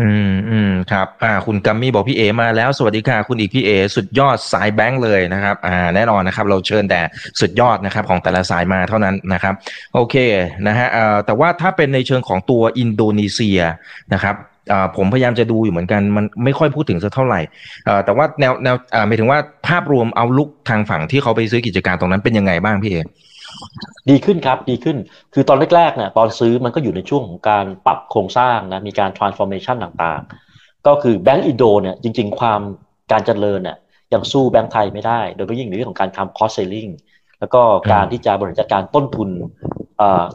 อืมอืมครับอ่าคุณกัมมี่บอกพี่เอมาแล้วสวัสดีค่ะคุณอีกพี่เอสุดยอดสายแบงค์เลยนะครับอ่าแน่นอนนะครับเราเชิญแต่สุดยอดนะครับของแต่ละสายมาเท่านั้นนะครับโอเคนะฮะอ่าแต่ว่าถ้าเป็นในเชิงของตัวอินโดนีเซียนะครับอ่าผมพยายามจะดูอยู่เหมือนกันมันไม่ค่อยพูดถึงสักเท่าไหร่อ่าแต่ว่าแนวแนวอ่าหมายถึงว่าภาพรวมเอาลุกทางฝั่งที่เขาไปซื้อกิจการตรงนั้นเป็นยังไงบ้างพี่เอ ดีขึ้นครับ ดีขึ้น คือตอนแรกๆเนี่ยตอนซื้อมันก็อยู่ในช่วงของการปรับโครงสร้างนะ มีการ transformation ต่างๆ ก็คือแบงก์อินโดเนี่ยจริง ๆ ความการเจริญเนี่ยยังสู้แบงก์ไทยไม่ได้ โดยเฉพาะยิ่งในเรื่องของการทำ cost saving แล้วก็การที่จะบริหารจัดการต้นทุน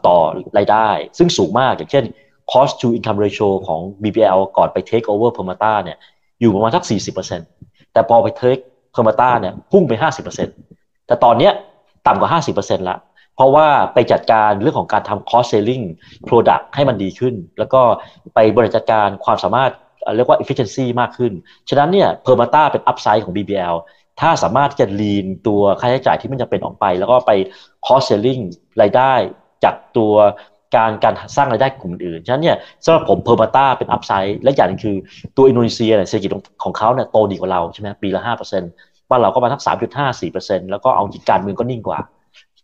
ต่อรายได้ ซึ่งสูงมากอย่างเช่น cost to income ratio ของ BBL ก่อนไป take over Permata เนี่ยอยู่ประมาณสัก 40%แต่พอไป take Permata เนี่ยพุ่งไป 50%แต่ตอนเนี้ยต่ำกว่า 50%ละ เพราะว่าไปจัดการเรื่องของการทำ cross selling product ให้มันดีขึ้น แล้วก็ไปบริหารจัดการความสามารถเรียกว่า efficiency มากขึ้น ฉะนั้นเนี่ย Permata เป็น upside ของ BBL ถ้าสามารถจะ lean ตัวค่าใช้จ่ายที่มันจะเป็นออกไป แล้วก็ไป cost selling รายได้จากตัวการการสร้างรายได้กลุ่มอื่น ฉะนั้นเนี่ยสำหรับผม Permata เป็น upside และอย่างนึงคือตัวอินโดนีเซียเศรษฐกิจของเขาเนี่ยโตดีกว่าเราใช่ไหมปีละห้าเปอร์เซ็นต์บ้านเราก็มาทั้งสามจุดห้าสี่เปอร์เซ็นต์แล้วก็เอาจิตการเมืองก็นิ่งกว่า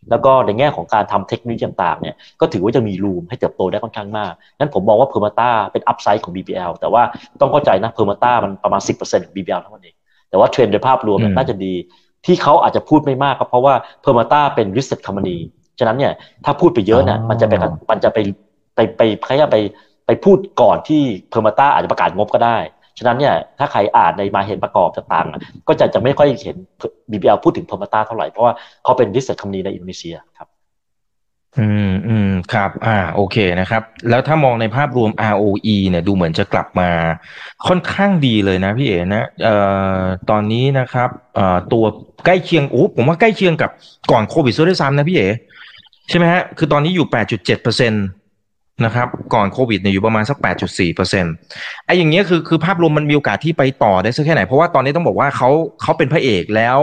แล้วก็ในแง่ของการทำเทคโนโลยีต่างๆเนี่ยก็ถือว่าจะมี room ให้เติบโตได้ค่อนข้างมากนั้นผมมองว่า Permata เป็น upside ของ BBL แต่ว่าต้องเข้าใจนะ Permata มันประมาณ 10%ของ BBL ทั้งหมดเองแต่ว่าเทรนด์โดยภาพรวมน่าจะดี ที่เขาอาจจะพูดไม่มากก็เพราะว่าเพอร์มาต้าเป็น listed company ฉะนั้นเนี่ยถ้าพูดไปเยอะเนี่ยมันจะไปมันจะไปไปไปใครจะไปไปพูดก่อนที่ Permata อาจจะประกาศงบก็ได้ ฉะนั้นเนี่ยถ้าใครอ่านในหมายเหตุประกอบต่างๆ ก็จะจะไม่ค่อยเห็น BBL พูดถึง Permata เท่าไหร่เพราะว่าเขาเป็น listed company ในอินโดนีเซียครับอืมอืมครับ อ่า โอเคนะครับ แล้วถ้ามองในภาพรวม ROE เนี่ย ดูเหมือนจะกลับมาค่อนข้างดีเลยนะพี่เอ๋นะเอ่อตอนนี้นะครับเอ่อตัวใกล้เคียงโอ้ผมว่าใกล้เคียงกับก่อนโควิดซะด้วยซ้ำนะพี่เอ๋ใช่ไหมฮะ คือตอนนี้อยู่ 8.7%เปอร์เซ็นต์ นะครับก่อนโควิดเนี่ยอยู่ประมาณสัก 8.4เปอร์เซ็นต์ไอ้อย่างเงี้ยคือคือภาพรวมมันมีโอกาสที่ไปต่อได้สักแค่ไหน เพราะว่าตอนนี้ต้องบอกว่าเขาเขาเป็นพระเอกแล้ว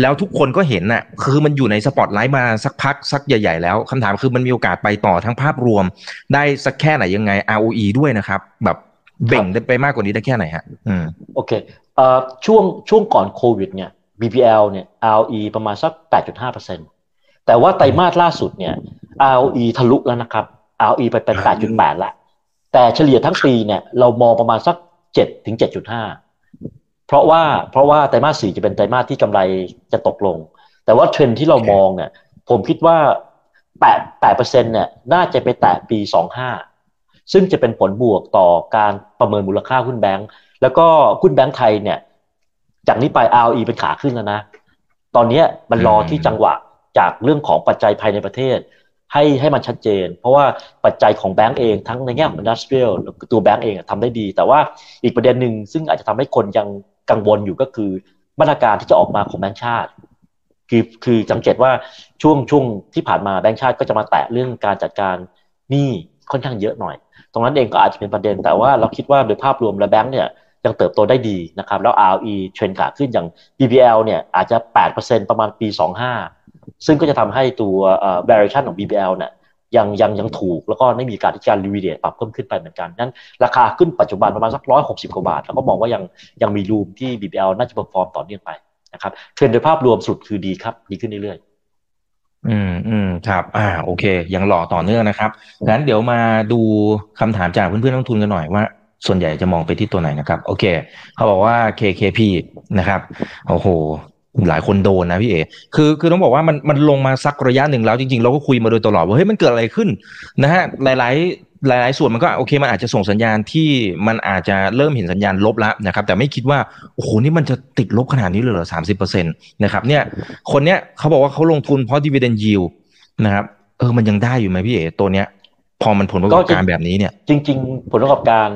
แล้วทุกคนก็เห็นน่ะคือมันอยู่ในสปอตไลท์มาสักพักสักใหญ่ ๆ แล้วคำถามคือมันมีโอกาสไปต่อทั้งภาพรวม ได้สักแค่ไหนยังไง ROE ด้วยนะครับ แบบเบ่งได้ไปมากกว่านี้ได้แค่ไหนฮะอืมโอเคเอ่อช่วงช่วงก่อนโควิดเนี่ย BPL เนี่ย ROE ประมาณสัก 8.5เปอร์เซ็นต์แต่ว่าไตรมาสล่าสุดเนี่ย ROE ทะลุแล้วนะครับ ROE ไปเป็น 8.8 ละ แต่เฉลี่ยทั้งปีเนี่ยเรามองประมาณสัก 7 ถึง 7.5 เพราะว่าเพราะว่าไตรมาส4จะเป็นไตรมาสที่กำไรจะตกลง แต่ว่าเทรนที่เรามองเนี่ยผมคิดว่า 8 8เปอร์เซ็นต์เนี่ยน่าจะไปแตะปี 25 ซึ่งจะเป็นผลบวกต่อการประเมินมูลค่าหุ้นแบงก์แล้วก็หุ้นแบงก์ไทยเนี่ยจากนี้ไป ROE เป็นขาขึ้นแล้วนะ ตอนนี้มันรอที่จังหวะจากเรื่องของปัจจัยภายในประเทศ ให้ให้มันชัดเจน เพราะว่าปัจจัยของแบงก์เองทั้งในแง่ของอินดัสเทรียลตัวแบงก์เองทำได้ดี แต่ว่าอีกประเด็นหนึ่งซึ่งอาจจะทำให้คนยังกังวลอยู่ก็คือมาตรการที่จะออกมาของแบงก์ชาติ คือคือสังเกตว่าช่วงช่วงที่ผ่านมาแบงก์ชาติก็จะมาแตะเรื่องการจัดการหนี้ค่อนข้างเยอะหน่อย ตรงนั้นเองก็อาจจะเป็นประเด็น แต่ว่าเราคิดว่าโดยภาพรวมแล้วแบงก์เนี่ยยังเติบโตได้ดีนะครับแล้ว ROE เทรนด์ขาขึ้นอย่าง BBL เนี่ยอาจจะ 8%ประมาณปี 25 ซึ่งก็จะทำให้ตัว valuation ของ BBL เนี่ยยังยังยังถูกแล้วก็ไม่มีการที่จะ re-rate ปรับเพิ่มขึ้นไปเหมือนกันนั้น ราคาขึ้นปัจจุบันประมาณสักร้อยหกสิบกว่าบาท แล้วก็มองว่ายังยังมี room ที่ BBL น่าจะ perform ต่อเนื่องไปนะครับเทรนด์โดยภาพรวมสุดคือดีครับดีขึ้นเรื่อยๆอืมอืมครับ อ่าโอเค ยังหล่อต่อเนื่องนะครับงั้นเดี๋ยวมาดูคำถามจากเพื่อนๆนักทุนกันหน่อยว่าส่วนใหญ่จะมองไปที่ตัวไหนนะครับ โอเค เขาบอกว่า KKP นะครับโอ้โห หลายคนโดนนะพี่เอคือคือต้องบอกว่ามันมันลงมาสักระยะหนึ่งแล้วจริงๆ เราก็คุยมาโดยตลอดว่าเฮ้ยมันเกิดอะไรขึ้นนะฮะหลาย ๆหลาย ๆ ส่วนมันก็โอเคมันอาจจะส่งสัญญาณที่มันอาจจะเริ่มเห็นสัญญาณลบแล้วนะครับ แต่ไม่คิดว่าโอ้โหนี่มันจะติดลบขนาดนี้เลยเหรอสามสิบเปอร์เซ็นต์นะครับเนี่ยคนเนี้ยเขาบอกว่าเขาลงทุนเพราะดีเวเดนยิวนะครับเออมันยังได้อยู่ไหมพี่เอตัวเนี้ย พอมันผลประกอบการแบบนี้เนี่ย จริง ๆ ผลประกอบการ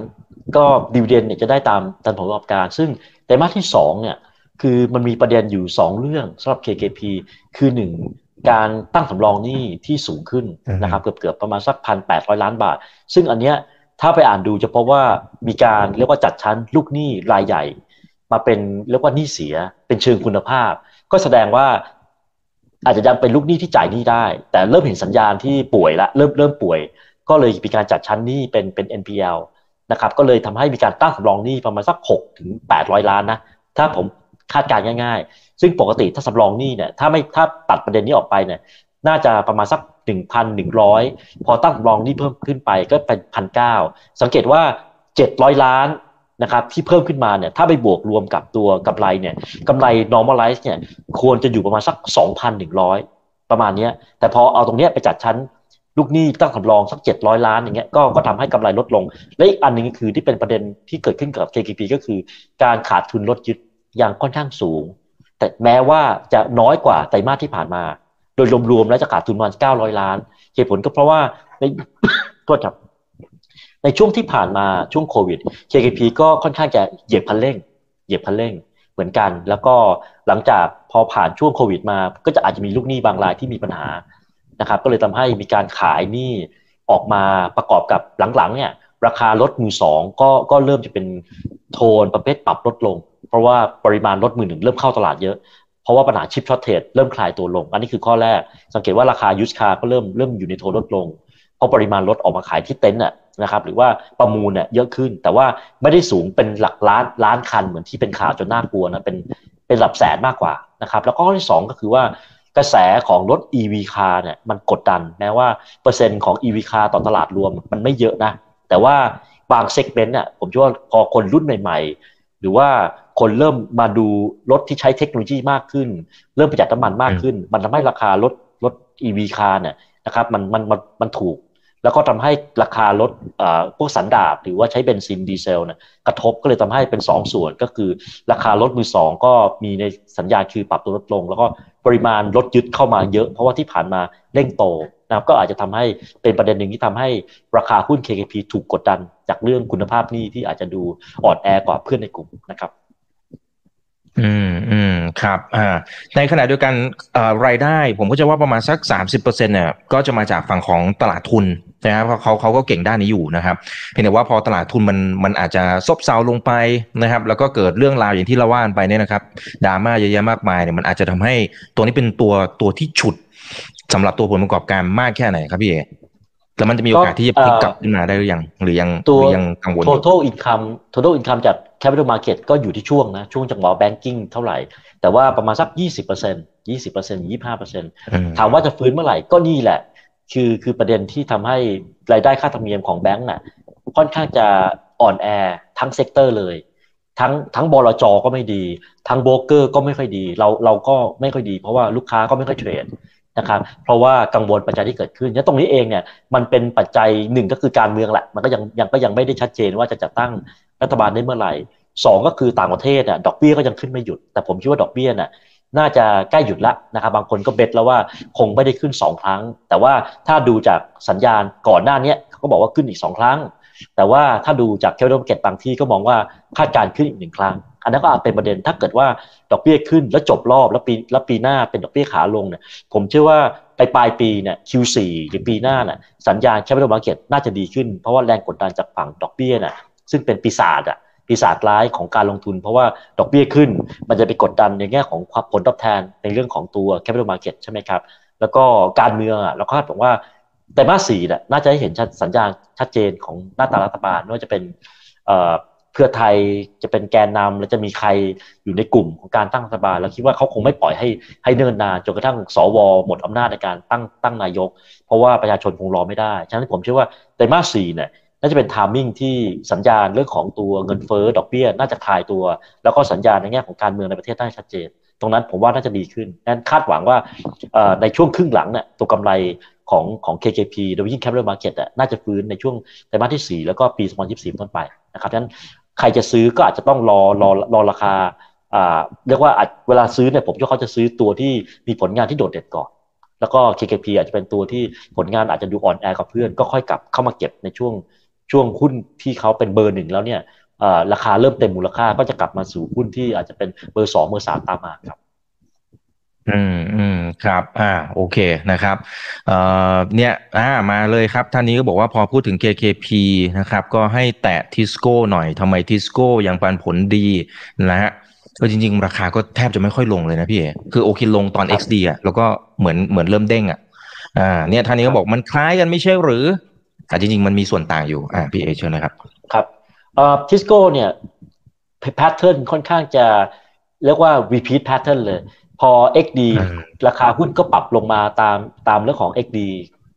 ก็ดีเวเดนเนี่ยจะได้ตามตามผลประกอบการ ซึ่งแต่มาที่สองเนี่ย คือมันมีประเด็นอยู่ 2 เรื่องสำหรับ KKP คือ 1 การตั้งสำรองหนี้ที่สูงขึ้นนะครับเกือบๆประมาณสักพันแปดร้อยล้านบาท ซึ่งอันเนี้ยถ้าไปอ่านดูจะพบว่ามีการเรียกว่าจัดชั้นลูกหนี้รายใหญ่ มาเป็นเรียกว่าหนี้เสียเป็นเชิงคุณภาพ ก็แสดงว่าอาจจะยังเป็นลูกหนี้ที่จ่ายหนี้ได้ แต่เริ่มเห็นสัญญาณที่ป่วยละเริ่มเริ่มป่วย ก็เลยมีการจัดชั้นหนี้เป็นเป็น NPL นะครับก็เลยทำให้มีการตั้งสำรองหนี้ประมาณสัก6ถึง800 ล้านนะถ้าผม คาดการณ์ง่าย ๆ ซึ่งปกติถ้าสำรองหนี้เนี่ยถ้าไม่ถ้าตัดประเด็นนี้ออกไปเนี่ยน่าจะประมาณสักหนึ่งพันหนึ่งร้อยพอตั้งสำรองหนี้เพิ่มขึ้นไปก็เป็นพันเก้าสังเกตว่าเจ็ดร้อยล้านนะครับที่เพิ่มขึ้นมาเนี่ยถ้าไปบวกรวมกับตัวกำไรเนี่ยกำไร normalize เนี่ยควรจะอยู่ประมาณสักสองพันหนึ่งร้อยประมาณนี้แต่พอเอาตรงนี้ไปจัดชั้นลูกหนี้ตั้งสำรองสักเจ็ดร้อยล้านอย่างเงี้ยก็ก็ทำให้กำไรลดลง และอีกอันหนึ่งคือที่เป็นประเด็นที่เกิดขึ้นกับ KKP ก็คือการขาดทุนลดยึด ย่างค่อนข้างสูง แต่แม้ว่าจะน้อยกว่าไตรมาสที่ผ่านมา โดยรวมๆแล้วจะขาดทุนประมาณ900 ล้าน เหตุผลก็เพราะว่าในตัวจับในช่วงที่ผ่านมาช่วงโควิด KKP ก็ค่อนข้างจะเหยียบพันเร่ง เหยียบพันเร่งเหมือนกัน แล้วก็หลังจากพอผ่านช่วงโควิดมา ก็จะอาจจะมีลูกหนี้บางรายที่มีปัญหานะครับ ก็เลยทำให้มีการขายหนี้ออกมาประกอบกับหลังๆเนี่ยราคารถมือสองก็ก็เริ่มจะเป็นโทนประเภทปรับลดลง เพราะว่าปริมาณรถมือหนึ่งเริ่มเข้าตลาดเยอะ เพราะว่าปัญหา chip shortage เริ่มคลายตัวลง อันนี้คือข้อแรก สังเกตว่าราคา used car ก็เริ่มเริ่มอยู่ในโทนลดลง เพราะปริมาณรถออกมาขายที่เต็นท์นะครับหรือว่าประมูลเนี่ยเยอะขึ้น แต่ว่าไม่ได้สูงเป็นหลักล้านล้านคันเหมือนที่เป็นข่าวจนน่ากลัวนะเป็นเป็นหลักแสนมากกว่านะครับแล้วก็ข้อที่ 2 ก็คือว่ากระแสของรถ EV คาร์เนี่ยมันกดดันแม้ว่าเปอร์เซ็นต์ของ EV คาร์ต่อตลาดรวมมันไม่เยอะนะ แต่ว่าบาง segment เนี่ยผมเชื่อว่าพอคนรุ่นใหม่ ๆ หรือว่า คนเริ่มมาดูรถที่ใช้เทคโนโลยีมากขึ้น เริ่มประหยัดน้ำมันมากขึ้น มันทำให้ราคารถรถ EV คาร์เนี่ยนะครับมันมันมันมันถูก แล้วก็ทำให้ราคารถพวกสันดาบหรือว่าใช้เบนซินดีเซลนะกระทบก็เลยทำให้เป็น2ส่วนก็คือ ราคารถมือสองก็มีในสัญญาณคือปรับตัวลดลง แล้วก็ปริมาณรถยึดเข้ามาเยอะ เพราะว่าที่ผ่านมาเร่งโตนะครับก็อาจจะทำให้เป็นประเด็นหนึ่งที่ทำให้ราคาหุ้น KKP ถูกกดดัน จากเรื่องคุณภาพนี้ที่อาจจะดูอ่อนแอกว่าเพื่อนในกลุ่มนะครับ อืมอืมครับอ่าในขณะเดียวกันรายได้ ผมก็จะว่าประมาณสักสามสิบเปอร์เซ็นเนี่ยก็จะมาจากฝั่งของตลาดทุนนะครับเพราะเขาเขาก็เก่งด้านนี้อยู่นะครับเพียงแต่ว่าพอตลาดทุนมันมันอาจจะซบเซาลงไปนะครับ แล้วก็เกิดเรื่องราวอย่างที่เราว่านไปเนี่ยนะครับดราม่าเยอะแยะมากมายเนี่ยมันอาจจะทำให้ตัวนี้เป็นตัวตัวที่ฉุดสำหรับตัวผลประกอบการมากแค่ไหนครับพี่เอ แล้วมันจะมีโอกาสที่จะพลิกกลับขึ้นมาได้หรือยัง หรือยังตัวยังกังวล total income total income จาก capital market ก็อยู่ที่ช่วงนะ ช่วงจังหวะ banking เท่าไหร่ แต่ว่าประมาณสัก 20% 20% 25%ถามว่าจะฟื้นเมื่อไหร่ก็นี่แหละ คือคือประเด็นที่ทำให้รายได้ค่าธรรมเนียมของแบงก์น่ะค่อนข้างจะอ่อนแอทั้ง sector เลย ทั้งทั้งบลจก็ไม่ดี ทั้งโบรกเกอร์ก็ไม่ค่อยดี เราเราก็ไม่ค่อยดี เพราะว่าลูกค้าก็ไม่ค่อยเทรด นะครับ เพราะว่ากังวลปัจจัยที่เกิดขึ้นและตรงนี้เองเนี่ยมันเป็นปัจจัยหนึ่งก็คือการเมืองแหละ มันก็ยังยังก็ยังไม่ได้ชัดเจนว่าจะจัดตั้งรัฐบาลได้เมื่อไหร่สองก็คือต่างประเทศอะดอกเบี้ยก็ยังขึ้นไม่หยุด แต่ผมคิดว่าดอกเบี้ยน่ะน่าจะใกล้หยุดละนะครับบางคนก็ bet แล้วว่าคงไม่ได้ขึ้น 2 ครั้ง แต่ว่าถ้าดูจากสัญญาณก่อนหน้านี้เขาก็บอกว่าขึ้นอีก 2 ครั้ง แต่ว่าถ้าดูจาก credit market บางที่ก็มองว่าคาดการขึ้นอีกหนึ่งครั้ง อันนั้นก็อาจเป็นประเด็นถ้าเกิดว่าดอกเบี้ยขึ้นแล้วจบรอบแล้วปีแล้วปีหน้าเป็นดอกเบี้ยขาลงเนี่ยผมเชื่อว่าไปปลายปีเนี่ย Q4 หรือปีหน้าน่ะสัญญาณ capital market น่าจะดีขึ้น เพราะว่าแรงกดดันจากฝั่งดอกเบี้ยน่ะซึ่งเป็นปีศาจอะปีศาจร้ายของการลงทุน เพราะว่าดอกเบี้ยขึ้น มันจะไปกดดันในแง่ของความผลตอบแทนในเรื่องของตัว capital market ใช่ไหมครับแล้วก็การเมืองอะเราคาดหวังว่าไตรมาสสี่น่ะน่าจะให้เห็นสัญญาณชัดเจนของหน้าตารัฐบาลไม่ว่าจะเป็น เพื่อไทยจะเป็นแกนนำและจะมีใครอยู่ในกลุ่มของการตั้งรัฐบาลแล้วคิดว่าเขาคงไม่ปล่อยให้ให้เนินนานจนกระทั่งสวหมดอำนาจในการตั้งตั้งนายก เพราะว่าประชาชนคงรอไม่ได้ ฉะนั้นผมเชื่อว่าไตรมาสสี่เนี่ยน่าจะเป็นทามมิ่งที่สัญญาณเรื่องของตัวเงินเฟ้อดอกเบี้ยน่าจะคลายตัว แล้วก็สัญญาณในแง่ของการเมืองในประเทศได้ชัดเจน ตรงนั้นผมว่าน่าจะดีขึ้นนั้นคาดหวังว่าในช่วงครึ่งหลังเนี่ยตัวกำไรของของ KKP โดยยิ่ง Capital Market น่าจะฟื้นในช่วงไตรมาสที่ 4 แล้วก็ปี 2024 ต้นไปนะครับฉะนั้น ใครจะซื้อก็อาจจะต้องรอรอรอราคาอ่าเรียกว่าเวลาซื้อเนี่ยผมว่าเขาจะซื้อตัวที่มีผลงานที่โดดเด่นก่อน แล้วก็ KKP อาจจะเป็นตัวที่ผลงานอาจจะดูอ่อนแอกับเพื่อน ก็ค่อยกลับเข้ามาเก็บในช่วงช่วงหุ้นที่เขาเป็นเบอร์หนึ่งแล้วเนี่ยราคาเริ่มเต็มมูลค่าก็จะกลับมาสู่หุ้นที่อาจจะเป็นเบอร์สองเบอร์สามตามมาครับ อืมอืมครับ อ่า โอเคนะครับ เอ่อเนี่ยอ่ามาเลยครับ ท่านนี้ก็บอกว่าพอพูดถึง KKP นะครับ ก็ให้แตะทิสโก้หน่อยทำไมทิสโก้ยังปันผลดีนะฮะก็จริง ๆ ราคาก็แทบจะไม่ค่อยลงเลยนะพี่เอคือโอเคลงตอน XD อะแล้วก็เหมือนเหมือนเริ่มเด้งอะอ่า เนี่ยท่านนี้ก็บอกมันคล้ายกันไม่ใช่หรือ แต่จริง ๆ มันมีส่วนต่างอยู่อ่าพี่เอเชิญนะครับ ครับเอ่อทิสโก้เนี่ยแพทเทิร์นค่อนข้างจะเรียกว่า repeat pattern เลย พอ XD ราคาหุ้นก็ปรับลงมาตามตามเรื่องของ XD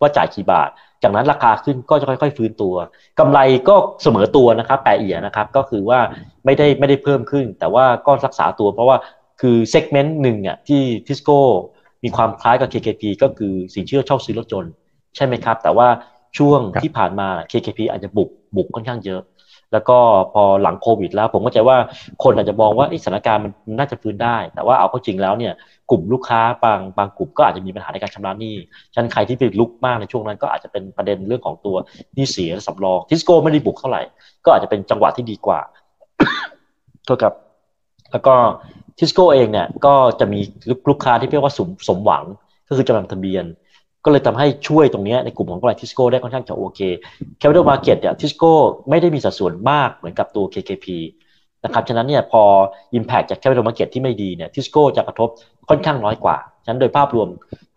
ว่าจ่ายกี่บาท จากนั้นราคาขึ้นก็จะค่อย ๆ ฟื้นตัวกำไรก็เสมอตัวนะครับแปรเอียนะครับ ก็คือว่าไม่ได้ไม่ได้เพิ่มขึ้น แต่ว่าก็รักษาตัวเพราะว่าคือเซกเมนต์หนึ่งอะที่ทิสโก้มีความคล้ายกับ KKP ก็คือสินเชื่อเช่าซื้อรถจนใช่ไหมครับ แต่ว่าช่วงที่ผ่านมา KKP อาจจะบุกบุกค่อนข้างเยอะ แล้วก็พอหลังโควิด แล้ว ผมก็ใจว่าคนอาจจะมองว่าสถานการณ์มันน่าจะฟื้นได้ แต่ว่าเอาเข้าจริงแล้วเนี่ยกลุ่มลูกค้าบางบางกลุ่มก็อาจจะมีปัญหาในการชำระหนี้ฉะนั้นใครที่ไปลุกมากในช่วงนั้นก็อาจจะเป็นประเด็นเรื่องของตัวหนี้เสียสำรองทิสโก้ไม่ได้บุกเท่าไหร่ ก็อาจจะเป็นจังหวะที่ดีกว่าโทษครับ แล้วก็ทิสโก้เองเนี่ยก็จะมีลูกค้าที่เรียกว่าสมสมหวังก็คือจำนำทะเบียน ก็เลยทำให้ช่วยตรงนี้ในกลุ่มของกำไรทิสโก้ได้ค่อนข้างจะโอเค Capital Market เนี่ยทิสโก้ไม่ได้มีสัดส่วนมากเหมือนกับตัว KKP นะครับฉะนั้นเนี่ยพอ Impact จาก Capital Market ที่ไม่ดีเนี่ยทิสโก้จะกระทบค่อนข้างน้อยกว่า ฉะนั้นโดยภาพรวม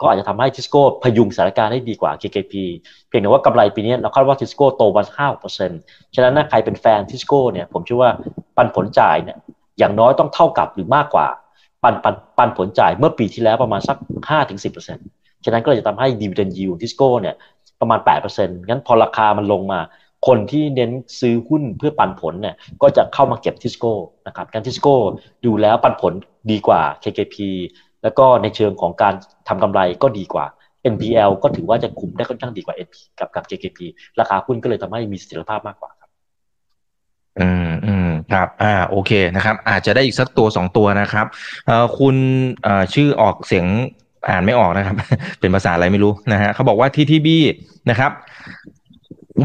ก็อาจจะทำให้ทิสโก้พยุงสถานการณ์ได้ดีกว่า KKP เพียงแต่ว่ากำไรปีนี้เราคาดว่าทิสโก้โตมาห้าเปอร์เซ็นต์ฉะนั้นถ้าใครเป็นแฟนทิสโก้เนี่ยผมเชื่อว่าปันผลจ่ายเนี่ยอย่างน้อยต้องเท่ากับหรือมากกว่า ปันปันปันผลจ่ายเมื่อปีที่แล้วประมาณสัก5-10% ฉะนั้นก็จะทำให้ดีเวนยิวทิสโก้เนี่ยประมาณ 8%งั้นพอราคามันลงมา คนที่เน้นซื้อหุ้นเพื่อปันผลเนี่ยก็จะเข้ามาเก็บทิสโก้นะครับการทิสโก้ดูแล้วปันผลดีกว่า KKP แล้วก็ในเชิงของการทำกำไรก็ดีกว่า NPL ก็ถือว่าจะคุมได้ค่อนข้างดีกว่า NPL กับกับ KKP ราคาหุ้นก็เลยทำให้มีเสถียรภาพมากกว่าครับอืมอืมครับอ่าโอเคนะครับ อาจจะได้อีกสักตัวสองตัวนะครับเอ่อคุณเอ่อชื่อออกเสียง อ่านไม่ออกนะครับ เป็นภาษาอะไรไม่รู้นะฮะเขาบอกว่า TTB นะครับ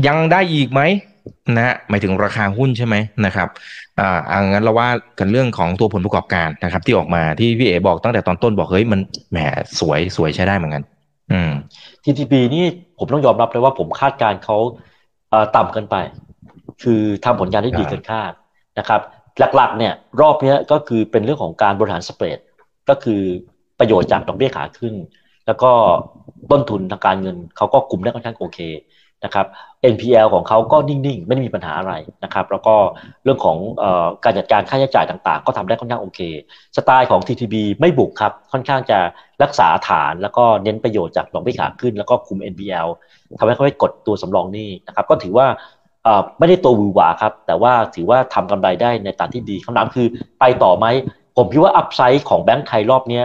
ยังได้อีกไหมนะฮะหมายถึงราคาหุ้นใช่ไหมนะครับอ่าอังั้นเราว่ากันเรื่องของตัวผลประกอบการนะครับ ที่ออกมาที่พี่เอบอกตั้งแต่ตอนต้นบอกเฮ้ยมันแหมสวยสวยใช้ได้เหมือนกัน อืม TTB นี่ผมต้องยอมรับเลยว่าผมคาดการเขาต่ำเกินไป คือทำผลงานได้ดีเกินคาดนะครับ หลักๆ เนี่ย รอบนี้ก็คือเป็นเรื่องของการบริหารสเปรดก็คือ ประโยชน์จากดอกเบี้ยขาขึ้น แล้วก็ต้นทุนทางการเงินเขาก็คุมได้ค่อนข้างโอเคนะครับ NPL ของเขาก็นิ่งๆ ไม่ได้มีปัญหาอะไรนะครับ แล้วก็เรื่องของออการจัดการค่าใช้จ่ายต่างๆ ก็ทำได้ค่อนข้างโอเค สไตล์ของ TTB ไม่บุกครับ ค่อนข้างจะรักษาฐานแล้วก็เน้นประโยชน์จากดอกเบี้ยขาขึ้น แล้วก็คุม NPL ทำให้เขาไม่กดตัวสำรองนี้นะครับ ก็ถือว่าไม่ได้ตัววือหวาครับ แต่ว่าถือว่าทำกำไรได้ในอัตราที่ดีคำถามคือไปต่อไหม ผมคิดว่า upside ของแบงก์ไทยรอบนี้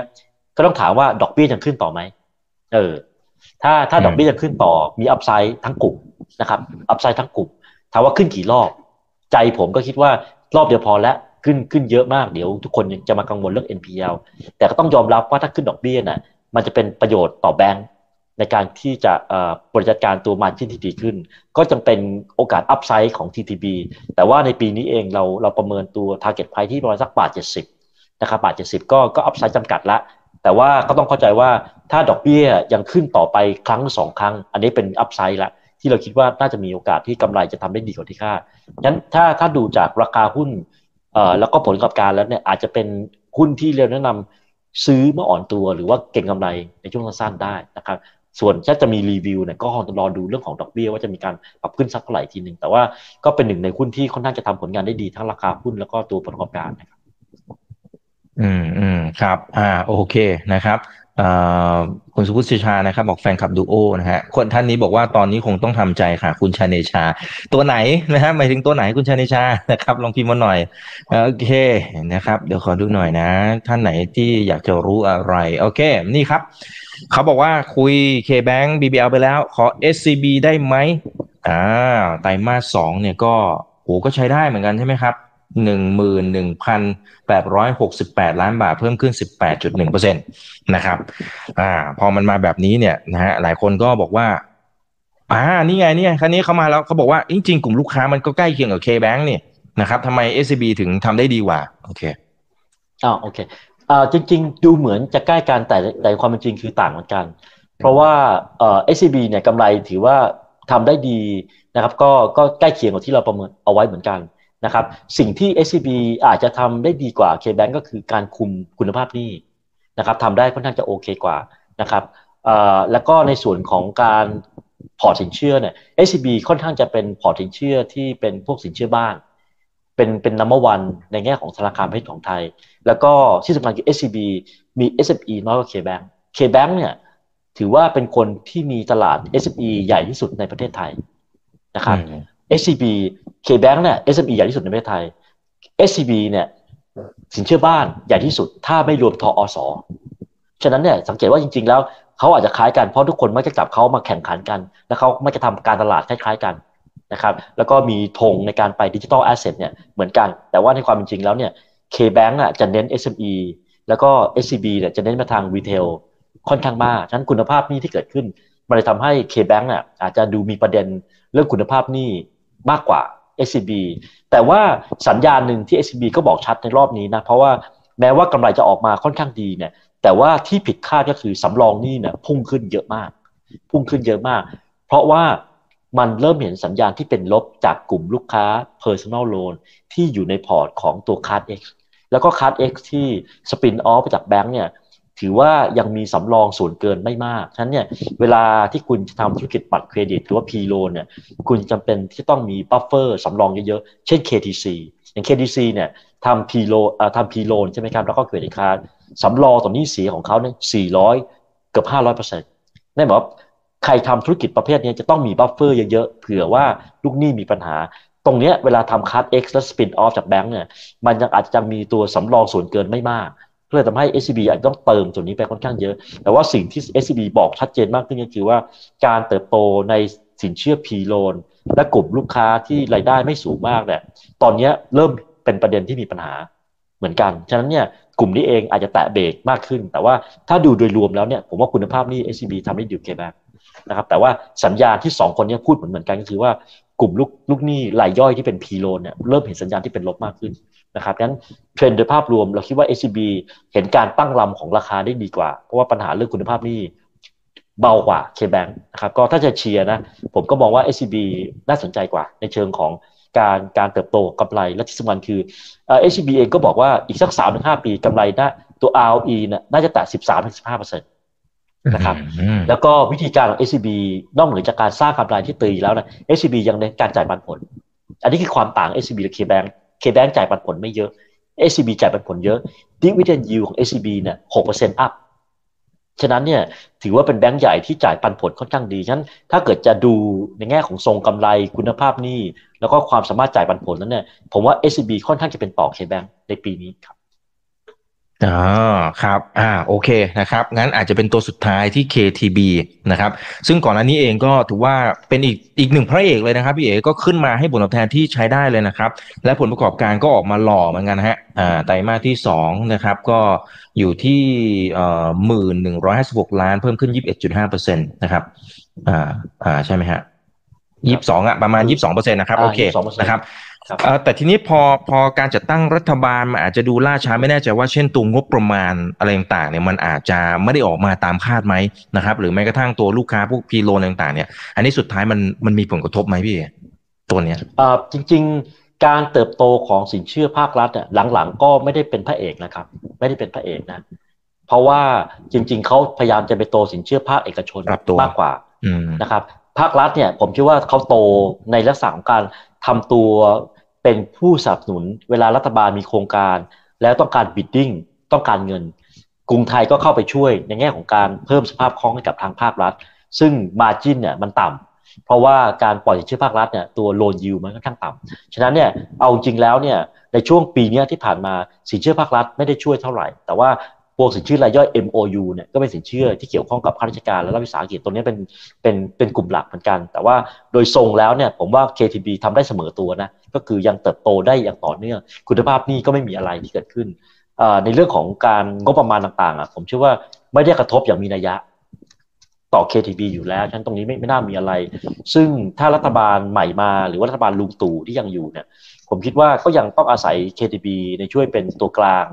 ก็ต้องถามว่าดอกเบี้ยจะขึ้นต่อไหมเออ ถ้าถ้าอืมดอกเบี้ยจะขึ้นต่อมี upside ทั้งกลุ่มนะครับ upside ทั้งกลุ่มถามว่าขึ้นกี่รอบ ใจผมก็คิดว่ารอบเดียวพอแล้วขึ้นขึ้นเยอะมากเดี๋ยวทุกคนยังจะมากังวลเรื่อง NPL แต่ก็ต้องยอมรับว่าถ้าขึ้นดอกเบี้ยน่ะมันจะเป็นประโยชน์ต่อแบงก์ในการที่จะเอ่อบริการตัวมาที่ดีขึ้น ก็จำเป็นโอกาสอัพไซด์ของ TTB แต่ว่าในปีนี้เองเราเราประเมินตัว target price ที่ประมาณสักบาท70นะครับบาท70ก็ก็อัพไซด์จำกัดละ แต่ว่าก็ต้องเข้าใจว่าถ้าดอกเบี้ยยังขึ้นต่อไปครั้งสองครั้ง อันนี้เป็นอัพไซด์ละที่เราคิดว่าน่าจะมีโอกาสที่กำไรจะทำได้ดีกว่าที่คาดงั้นถ้าถ้าดูจากราคาหุ้นเอ่อแล้วก็ผลประกอบการแล้วเนี่ยอาจจะเป็นหุ้นที่เรียนแนะนำซื้อเมื่ออ่อนตัวหรือว่าเก็งกำไรในช่วงสั้นๆได้นะครับส่วนถ้าจะมีรีวิวเนี่ยก็คงต้องรอดูเรื่องของดอกเบี้ยว่าจะมีการปรับขึ้นสักเท่าไหร่ทีหนึ่งแต่ว่าก็เป็นหนึ่งในหุ้นที่ค่อนข้างจะทำผลงานได้ดีทั้งราคาหุ้นแล้วก็ตัวผลประกอบการนะครับ อืมอืมครับ อ่า โอเคนะครับเอ่อคุณสุพุทธิชานะครับ บอกแฟนคลับดูโอนะฮะคนท่านนี้บอกว่าตอนนี้คงต้องทำใจค่ะ คุณชาเนชา ตัวไหนนะฮะหมายถึงตัวไหนคุณชาเนชานะครับ ลองพิมพ์มาหน่อยโอเคนะครับ เดี๋ยวขอดูหน่อยนะ ท่านไหนที่อยากจะรู้อะไร โอเค นี่ครับ เขาบอกว่าคุย K-Bank BBL ไปแล้ว ขอ SCB ได้ไหมอ่าไตรมาสสองเนี่ยก็โหก็ใช้ได้เหมือนกันใช่ไหมครับ หนึ่งหมื่นหนึ่งพันแปดร้อยหกสิบแปดล้านบาทเพิ่มขึ้นสิบแปดจุดหนึ่งเปอร์เซ็นตนะครับอ่าพอมันมาแบบนี้เนี่ยนะฮะหลายคนก็บอกว่าอ่านี่ไงนี่ไงคันนี้เขามาแล้วเขาบอกว่าจริงๆกลุ่มลูกค้ามันก็ใกล้เคียงกับ K-Bank นี่นะครับทำไม SCB ถึงทำได้ดีกว่าโอเคอ่าโอเคอ่าจริง ๆ ดูเหมือนจะใกล้กันแต่แต่ความเป็นจริงคือต่างกัน เพราะว่าเอ่อ SCB เนี่ยกำไรถือว่าทำได้ดีนะครับ ก็ก็ใกล้เคียงกับที่เราประเมินเอาไว้เหมือนกัน นะครับสิ่งที่ SCB อาจจะทำได้ดีกว่า KBank ก็คือการคุมคุณภาพหนี้นะครับทำได้ค่อนข้างจะโอเคกว่านะครับแล้วก็ในส่วนของการพอร์ตสินเชื่อเนี่ย SCB ค่อนข้างจะเป็นพอร์ตสินเชื่อที่เป็นพวกสินเชื่อบ้าน เป็นเป็น number one ในแง่ของธนาคารประเทศของไทย แล้วก็ที่สำคัญคือ SCB มี SME น้อยกว่า KBank KBank เนี่ยถือว่าเป็นคนที่มีตลาด SME ใหญ่ที่สุดในประเทศไทยนะครับ SCB KBank เนี่ย SME ใหญ่ที่สุดในประเทศไทย SCB เนี่ยสินเชื่อบ้านใหญ่ที่สุด ถ้าไม่รวมธอสฉะนั้นเนี่ยสังเกตว่าจริง ๆ แล้วเขาอาจจะคล้ายกันเพราะทุกคนมักจะจับเขามาแข่งขันกัน แล้วเขามักจะทำการตลาดคล้าย ๆ กันนะครับ แล้วก็มีธงในการไป digital asset เนี่ยเหมือนกัน แต่ว่าในความเป็นจริงแล้วเนี่ย KBank อะจะเน้น SME แล้วก็ SCB เนี่ยจะเน้นมาทาง retail ค่อนข้างมากฉะนั้นคุณภาพหนี้ที่เกิดขึ้น มันเลยทำให้ KBank อะอาจจะดูมีประเด็นเรื่องคุณภาพหนี้ มากกว่า SCB แต่ว่าสัญญาณหนึ่งที่ SCB ก็บอกชัดในรอบนี้นะ เพราะว่าแม้ว่ากำไรจะออกมาค่อนข้างดีเนี่ย แต่ว่าที่ผิดคาดก็คือสำรองนี้เนี่ยพุ่งขึ้นเยอะมาก พุ่งขึ้นเยอะมาก เพราะว่ามันเริ่มเห็นสัญญาณที่เป็นลบจากกลุ่มลูกค้า personal loan ที่อยู่ในพอร์ตของตัว Card X แล้วก็ Card X ที่ spin off ไปจากแบงก์เนี่ย ถือว่ายังมีสำรองส่วนเกินไม่มาก ฉะนั้นเนี่ยเวลาที่คุณจะทำธุรกิจบัตรเครดิตหรือว่า P loan เนี่ยคุณจำเป็นที่ต้องมี buffer สำรองเยอะๆ เช่น KTC อย่าง KTC เนี่ยทำ P loan ทำ P loan ใช่ไหมครับ แล้วก็ credit card สำรองต่อหนี้เสียของเขาเนี่ย400 เกือบ 500เปอร์เซ็นต์นั่นหมายว่าใครทำธุรกิจประเภทนี้จะต้องมี buffer เยอะๆ เผื่อว่าลูกหนี้มีปัญหาตรงเนี้ยเวลาทำคั t X แล้ว spin off จากแบงก์เนี่ยมันยังอาจจะมีตัวสำรองส่วนเกินไม่มาก ก็เลยทำให้ SCB อาจต้องเติมส่วนนี้ไปค่อนข้างเยอะ แต่ว่าสิ่งที่ SCB บอกชัดเจนมากขึ้นก็คือว่าการเติบโตในสินเชื่อ P loan และกลุ่มลูกค้าที่รายได้ไม่สูงมากเนี่ยตอนนี้เริ่มเป็นประเด็นที่มีปัญหาเหมือนกัน ฉะนั้นเนี่ยกลุ่มนี้เองอาจจะแตะเบรกมากขึ้น แต่ว่าถ้าดูโดยรวมแล้วเนี่ยผมว่าคุณภาพนี่ SCB ทำได้ดีเคมากนะครับแต่ว่าสัญญาณที่ 2 คนนี้พูดเหมือนเหมือนกันก็คือว่ากลุ่มลูกลูกหนี้รายย่อยที่เป็น P loan เนี่ยเริ่มเห็นสัญญาณที่เป็นลบมากขึ้น นะครับงั้นเทรนด์โดยภาพรวมเราคิดว่า SCB เห็นการตั้งลำของราคาได้ดีกว่า เพราะว่าปัญหาเรื่องคุณภาพนี่เบากว่า KBank นะครับก็ถ้าจะเชียร์นะผมก็มองว่า SCB น่าสนใจกว่า ในเชิงของการการเติบโตกำไรและที่สำคัญคือเอชบีเองก็บอกว่าอีกสักสามถึงห้าปีกำไรน่าตัว ROE เนี่ยน่าจะแตะสิบสามถึงสิบห้าเปอร์เซ็นต์นะครับแล้วก็วิธีการของ SCB นอกเหนือจากการสร้างกำไรที่ดีแล้วนะ SCB ยังเน้นการจ่ายปันผล อันนี้คือความต่าง SCB และ KBank KBank จ่ายปันผลไม่เยอะ SCB จ่ายปันผลเยอะดิวิเดนยิวของ SCB เนี่ยหกเปอร์เซ็นต์ up ฉะนั้นเนี่ยถือว่าเป็นแบงก์ใหญ่ที่จ่ายปันผลค่อนข้างดีฉะนั้นถ้าเกิดจะดูในแง่ของทรงกำไรคุณภาพหนี้ แล้วก็ความสามารถจ่ายปันผลนั้นเนี่ยผมว่า SCB ค่อนข้างจะเป็นต่อ KBank ในปีนี้ครับ อ๋อครับอ่าโอเคนะครับงั้นอาจจะเป็นตัวสุดท้ายที่ KTB นะครับซึ่งก่อนหน้านี้เองก็ถือว่าเป็นอีกอีกหนึ่งพระเอกเลยนะครับพี่เอ๋ก็ขึ้นมาให้ผลตอบแทนที่ใช้ได้เลยนะครับและผลประกอบการก็ออกมาหล่อเหมือนกันฮะอ่าไตรมาสที่สองนะครับก็อยู่ที่เอ่อหมื่นหนึ่งร้อยห้าสิบหกล้านเพิ่มขึ้นยี่สิบเอ็ดจุดห้าเปอร์เซ็นตนะครับอ่าอ่าใช่ไหมฮะยี่สิบสองอะประมาณยี่สิบสองเปอร์เซ็นต์นะครับโอเคนะครับ แต่ทีนี้พอพอการจัดตั้งรัฐบาลมันอาจจะดูล่าช้าไม่แน่ใจว่าเช่นตัวงบประมาณอะไรต่างๆเนี่ยมันอาจจะไม่ได้ออกมาตามคาดไหมนะครับ หรือแม้กระทั่งตัวลูกค้าพวกพีโลนต่างๆ เนี่ย อันนี้สุดท้ายมันมันมีผลกระทบไหมพี่ตัวเนี้ยอ่าจริง ๆ การเติบโตของสินเชื่อภาครัฐเนี่ยหลังๆ ก็ไม่ได้เป็นพระเอกนะครับ ไม่ได้เป็นพระเอกนะ เพราะว่าจริง ๆเขาพยายามจะไปโตสินเชื่อภาคเอกชนมากกว่านะครับ ภาครัฐเนี่ย ผมคิดว่าเขาโตในลักษณะของการทำตัว เป็นผู้สนับสนุน เวลารัฐบาลมีโครงการ แล้วต้องการบิดดิ้งต้องการเงิน กรุงไทยก็เข้าไปช่วยในแง่ของการเพิ่มสภาพคล่องให้กับทางภาครัฐ ซึ่งมาจินเนี่ยมันต่ำเพราะว่าการปล่อยสินเชื่อภาครัฐเนี่ยตัวโลนยิวมันค่อนข้างต่ำฉะนั้นเนี่ยเอาจริงแล้วเนี่ยในช่วงปีนี้ที่ผ่านมาสินเชื่อภาครัฐไม่ได้ช่วยเท่าไหร่ แต่ว่า พวกสินเชื่อรายย่อย MOU เนี่ยก็เป็นสินเชื่อที่เกี่ยวข้องกับข้าราชการและรัฐวิสาหกิจตัวนี้เป็นเป็นเป็นกลุ่มหลักเหมือนกัน แต่ว่าโดยทรงแล้วเนี่ยผมว่า KTB ทำได้เสมอตัวนะก็คือยังเติบโตได้อย่างต่อเนื่อง คุณภาพนี้ก็ไม่มีอะไรที่เกิดขึ้น ในเรื่องของการงบประมาณต่างๆอะผมเชื่อว่าไม่ได้กระทบอย่างมีนัยยะต่อ KTB อยู่แล้วฉะนั้นตรงนี้ไม่ไม่น่ามีอะไร ซึ่งถ้ารัฐบาลใหม่มาหรือว่ารัฐบาลลุงตู่ที่ยังอยู่เนี่ยผมคิดว่าก็ยังต้องอาศัย KTB ในช่วยเป็นตัวกลาง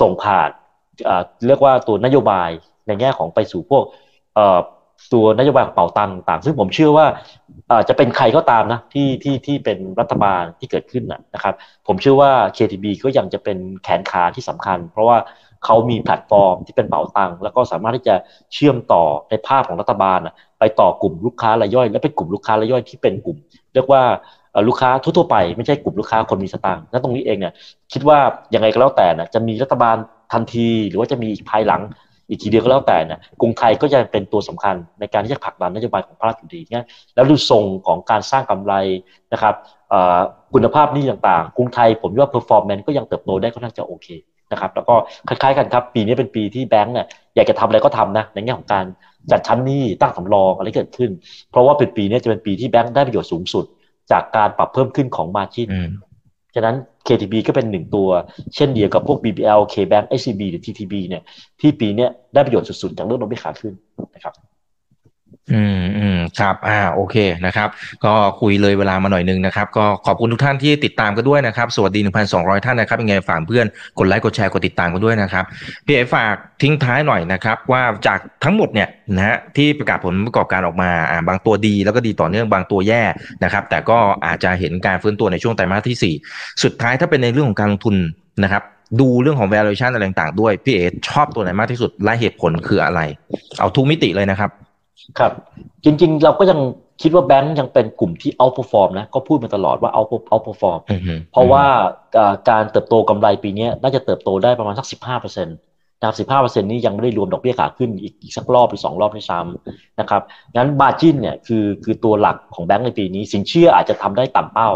ส่งผ่าน เรียกว่าตัวนโยบายในแง่ของไปสู่พวกตัวนโยบายของเป่าตังต่าง ซึ่งผมเชื่อว่าจะเป็นใครก็ตามนะที่ที่ที่เป็นรัฐบาลที่เกิดขึ้นนะครับ ผมเชื่อว่า KTB ก็ยังจะเป็นแขนขาที่สำคัญ เพราะว่าเขามีแพลตฟอร์มที่เป็นเป่าตังแล้วก็สามารถที่จะเชื่อมต่อในภาพของรัฐบาลไปต่อกลุ่มลูกค้ารายย่อย และเป็นกลุ่มลูกค้ารายย่อยที่เป็นกลุ่ม เรียกว่าลูกค้าทั่วไปไม่ใช่กลุ่มลูกค้าคนมีสตางค์นั้นตรงนี้เองเนี่ยคิดว่ายังไงก็แล้วแต่นะจะมีรัฐบาล ทันทีหรือว่าจะมีภายหลังอีกทีเดียวก็แล้วแต่นะกรุงไทยก็จะเป็นตัวสำคัญในการที่จะผลักดันนโยบายของภาครัฐดีงั้นแล้วดูทรงของการสร้างกำไรนะครับคุณภาพหนี้ต่างๆ กรุงไทยผมว่า performance ก็ยังเติบโตได้ค่อนข้างจะโอเคนะครับแล้วก็คล้ายๆกันครับ ปีนี้เป็นปีที่แบงก์เนี่ยอยากจะทำอะไรก็ทำนะในแง่ของการจัดชั้นหนี้ตั้งสำรองอะไรเกิดขึ้น เพราะว่าเป็นปีนี้จะเป็นปีที่แบงก์ได้ประโยชน์สูงสุด จากการปรับเพิ่มขึ้นของมาจิน ฉะนั้น KTB ก็เป็นหนึ่งตัว เช่นเดียวกับพวก BBL KBank SCB หรือ TTB เนี่ยที่ปีนี้ได้ประโยชน์สุดๆ จากเรื่องดอกเบี้ยขาขึ้นนะครับ อืมอืมครับอ่าโอเคนะครับ ก็คุยเลยเวลามาหน่อยนึงนะครับ ก็ขอบคุณทุกท่านที่ติดตามกันด้วยนะครับ สวัสดี 1,200 ท่านนะครับยังไงฝากเพื่อนกดไลค์กดแชร์กดติดตามกันด้วยนะครับพี่เอฝากทิ้งท้ายหน่อยนะครับ ว่าจากทั้งหมดเนี่ยนะฮะที่ประกาศผลประกอบการออกมาอ่าบางตัวดีแล้วก็ดีต่อเนื่องบางตัวแย่นะครับ แต่ก็อาจจะเห็นการฟื้นตัวในช่วงไตรมาสที่ 4 สุดท้ายถ้าเป็นในเรื่องของการลงทุนนะครับดูเรื่องของ valuation อะไรต่างๆด้วยพี่เอชอบตัวไหนมากที่สุดและเหตุผลคืออะไร เอาทุกมิติเลยนะครับ ครับ จริงๆ เราก็ยังคิดว่าแบงก์ยังเป็นกลุ่มที่ outperform นะ ก็พูดมาตลอดว่า out outperform เพราะว่าการเติบโตกำไรปีนี้น่าจะเติบโตได้ประมาณสักสิบห้าเปอร์เซ็นต์นะครับสิบห้าเปอร์เซ็นต์นี้ยังไม่ได้รวมดอกเบี้ยขาขึ้นอีกอีกสักรอบหรือสองรอบด้วยซ้ำนะครับงั้นบาจินเนี่ยคือคือตัวหลักของแบงก์ในปีนี้ สินเชื่ออาจจะทำได้ต่ำเป้า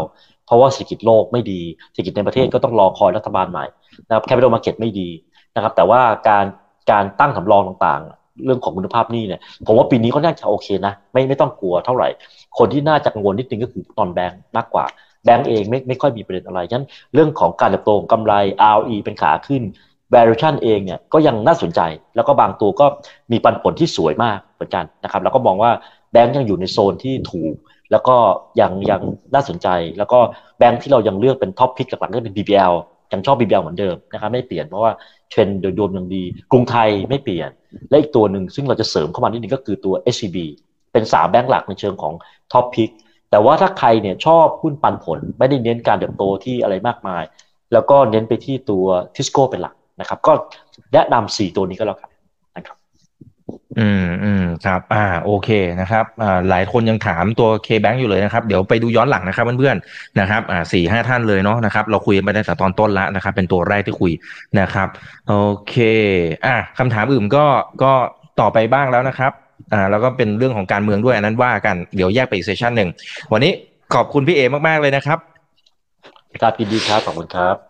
เพราะว่าเศรษฐกิจโลกไม่ดีเศรษฐกิจในประเทศก็ต้องรอคอยรัฐบาลใหม่นะครับ capital market ไม่ดีนะครับแต่ว่าการการตั้งสำรองต่างๆ เรื่องของคุณภาพหนี้เนี่ยผมว่าปีนี้ก็น่าจะโอเคนะ ไม่ไม่ต้องกลัวเท่าไหร่ คนที่น่าจะกังวลนิดนึงก็คือ non-bank มากกว่าแบงก์เองไม่ไม่ค่อยมีประเด็นอะไรฉะนั้นเรื่องของการเติบโตกำไร ROE เป็นขาขึ้น valuation เองเนี่ยก็ยังน่าสนใจ แล้วก็บางตัวก็มีปันผลที่สวยมากเหมือนกันนะครับแล้วก็มองว่าแบงก์ยังอยู่ในโซนที่ถูก แล้วก็ยังยังน่าสนใจ แล้วก็แบงก์ที่เรายังเลือกเป็น top pick หลักๆก็เป็น BBL ยังชอบ BBL เหมือนเดิมนะครับไม่เปลี่ยนเพราะว่า เทรนด์โดยรวมยังดี กรุงไทยไม่เปลี่ยน และอีกตัวหนึ่งซึ่งเราจะเสริมเข้ามานิดนึงก็คือตัว SCB เป็นสามแบงก์หลักในเชิงของtop pick แต่ว่าถ้าใครเนี่ยชอบหุ้นปันผล ไม่ได้เน้นการเติบโตที่อะไรมากมาย แล้วก็เน้นไปที่ตัวทิสโก้เป็นหลักนะครับ ก็แนะนำสี่ตัวนี้ก็แล้วกัน อืมอืมครับ อ่าโอเคนะครับอ่าหลายคนยังถามตัว K-Bank อยู่เลยนะครับ เดี๋ยวไปดูย้อนหลังนะครับเพื่อนๆนะครับอ่าสี่ห้าท่านเลยเนาะนะครับ เราคุยไปตั้งแต่ตอนต้นแล้วนะครับ เป็นตัวแรกที่คุยนะครับโอเค อะคำถามอื่นก็ก็ต่อไปบ้างแล้วนะครับอ่าแล้วก็เป็นเรื่องของการเมืองด้วยอันนั้นว่ากันเดี๋ยวแยกไปอีกเซสชันหนึ่งวันนี้ขอบคุณพี่เอมากๆเลยนะครับครับยินดีครับขอบคุณครับ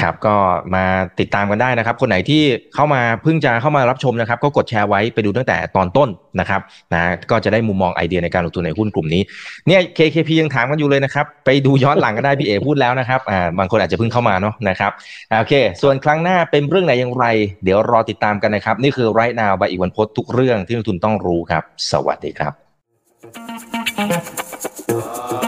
ครับก็มาติดตามกันได้นะครับ คนไหนที่เข้ามาเพิ่งจะเข้ามารับชมนะครับ ก็กดแชร์ไว้ไปดูตั้งแต่ตอนต้นนะครับนะก็จะได้มุมมองไอเดียในการลงทุนในหุ้นกลุ่มนี้เนี่ย KKP ยังถามกันอยู่เลยนะครับ ไปดูย้อนหลังกันได้พี่เอพูดแล้วนะครับอ่าบางคนอาจจะเพิ่งเข้ามาเนาะนะครับโอเค ส่วนครั้งหน้าเป็นเรื่องไหนอย่างไร เดี๋ยวรอติดตามกันนะครับ นี่คือ right now ใบอีกวันพดทุกเรื่องที่นักลงทุนต้องรู้ครับ สวัสดีครับ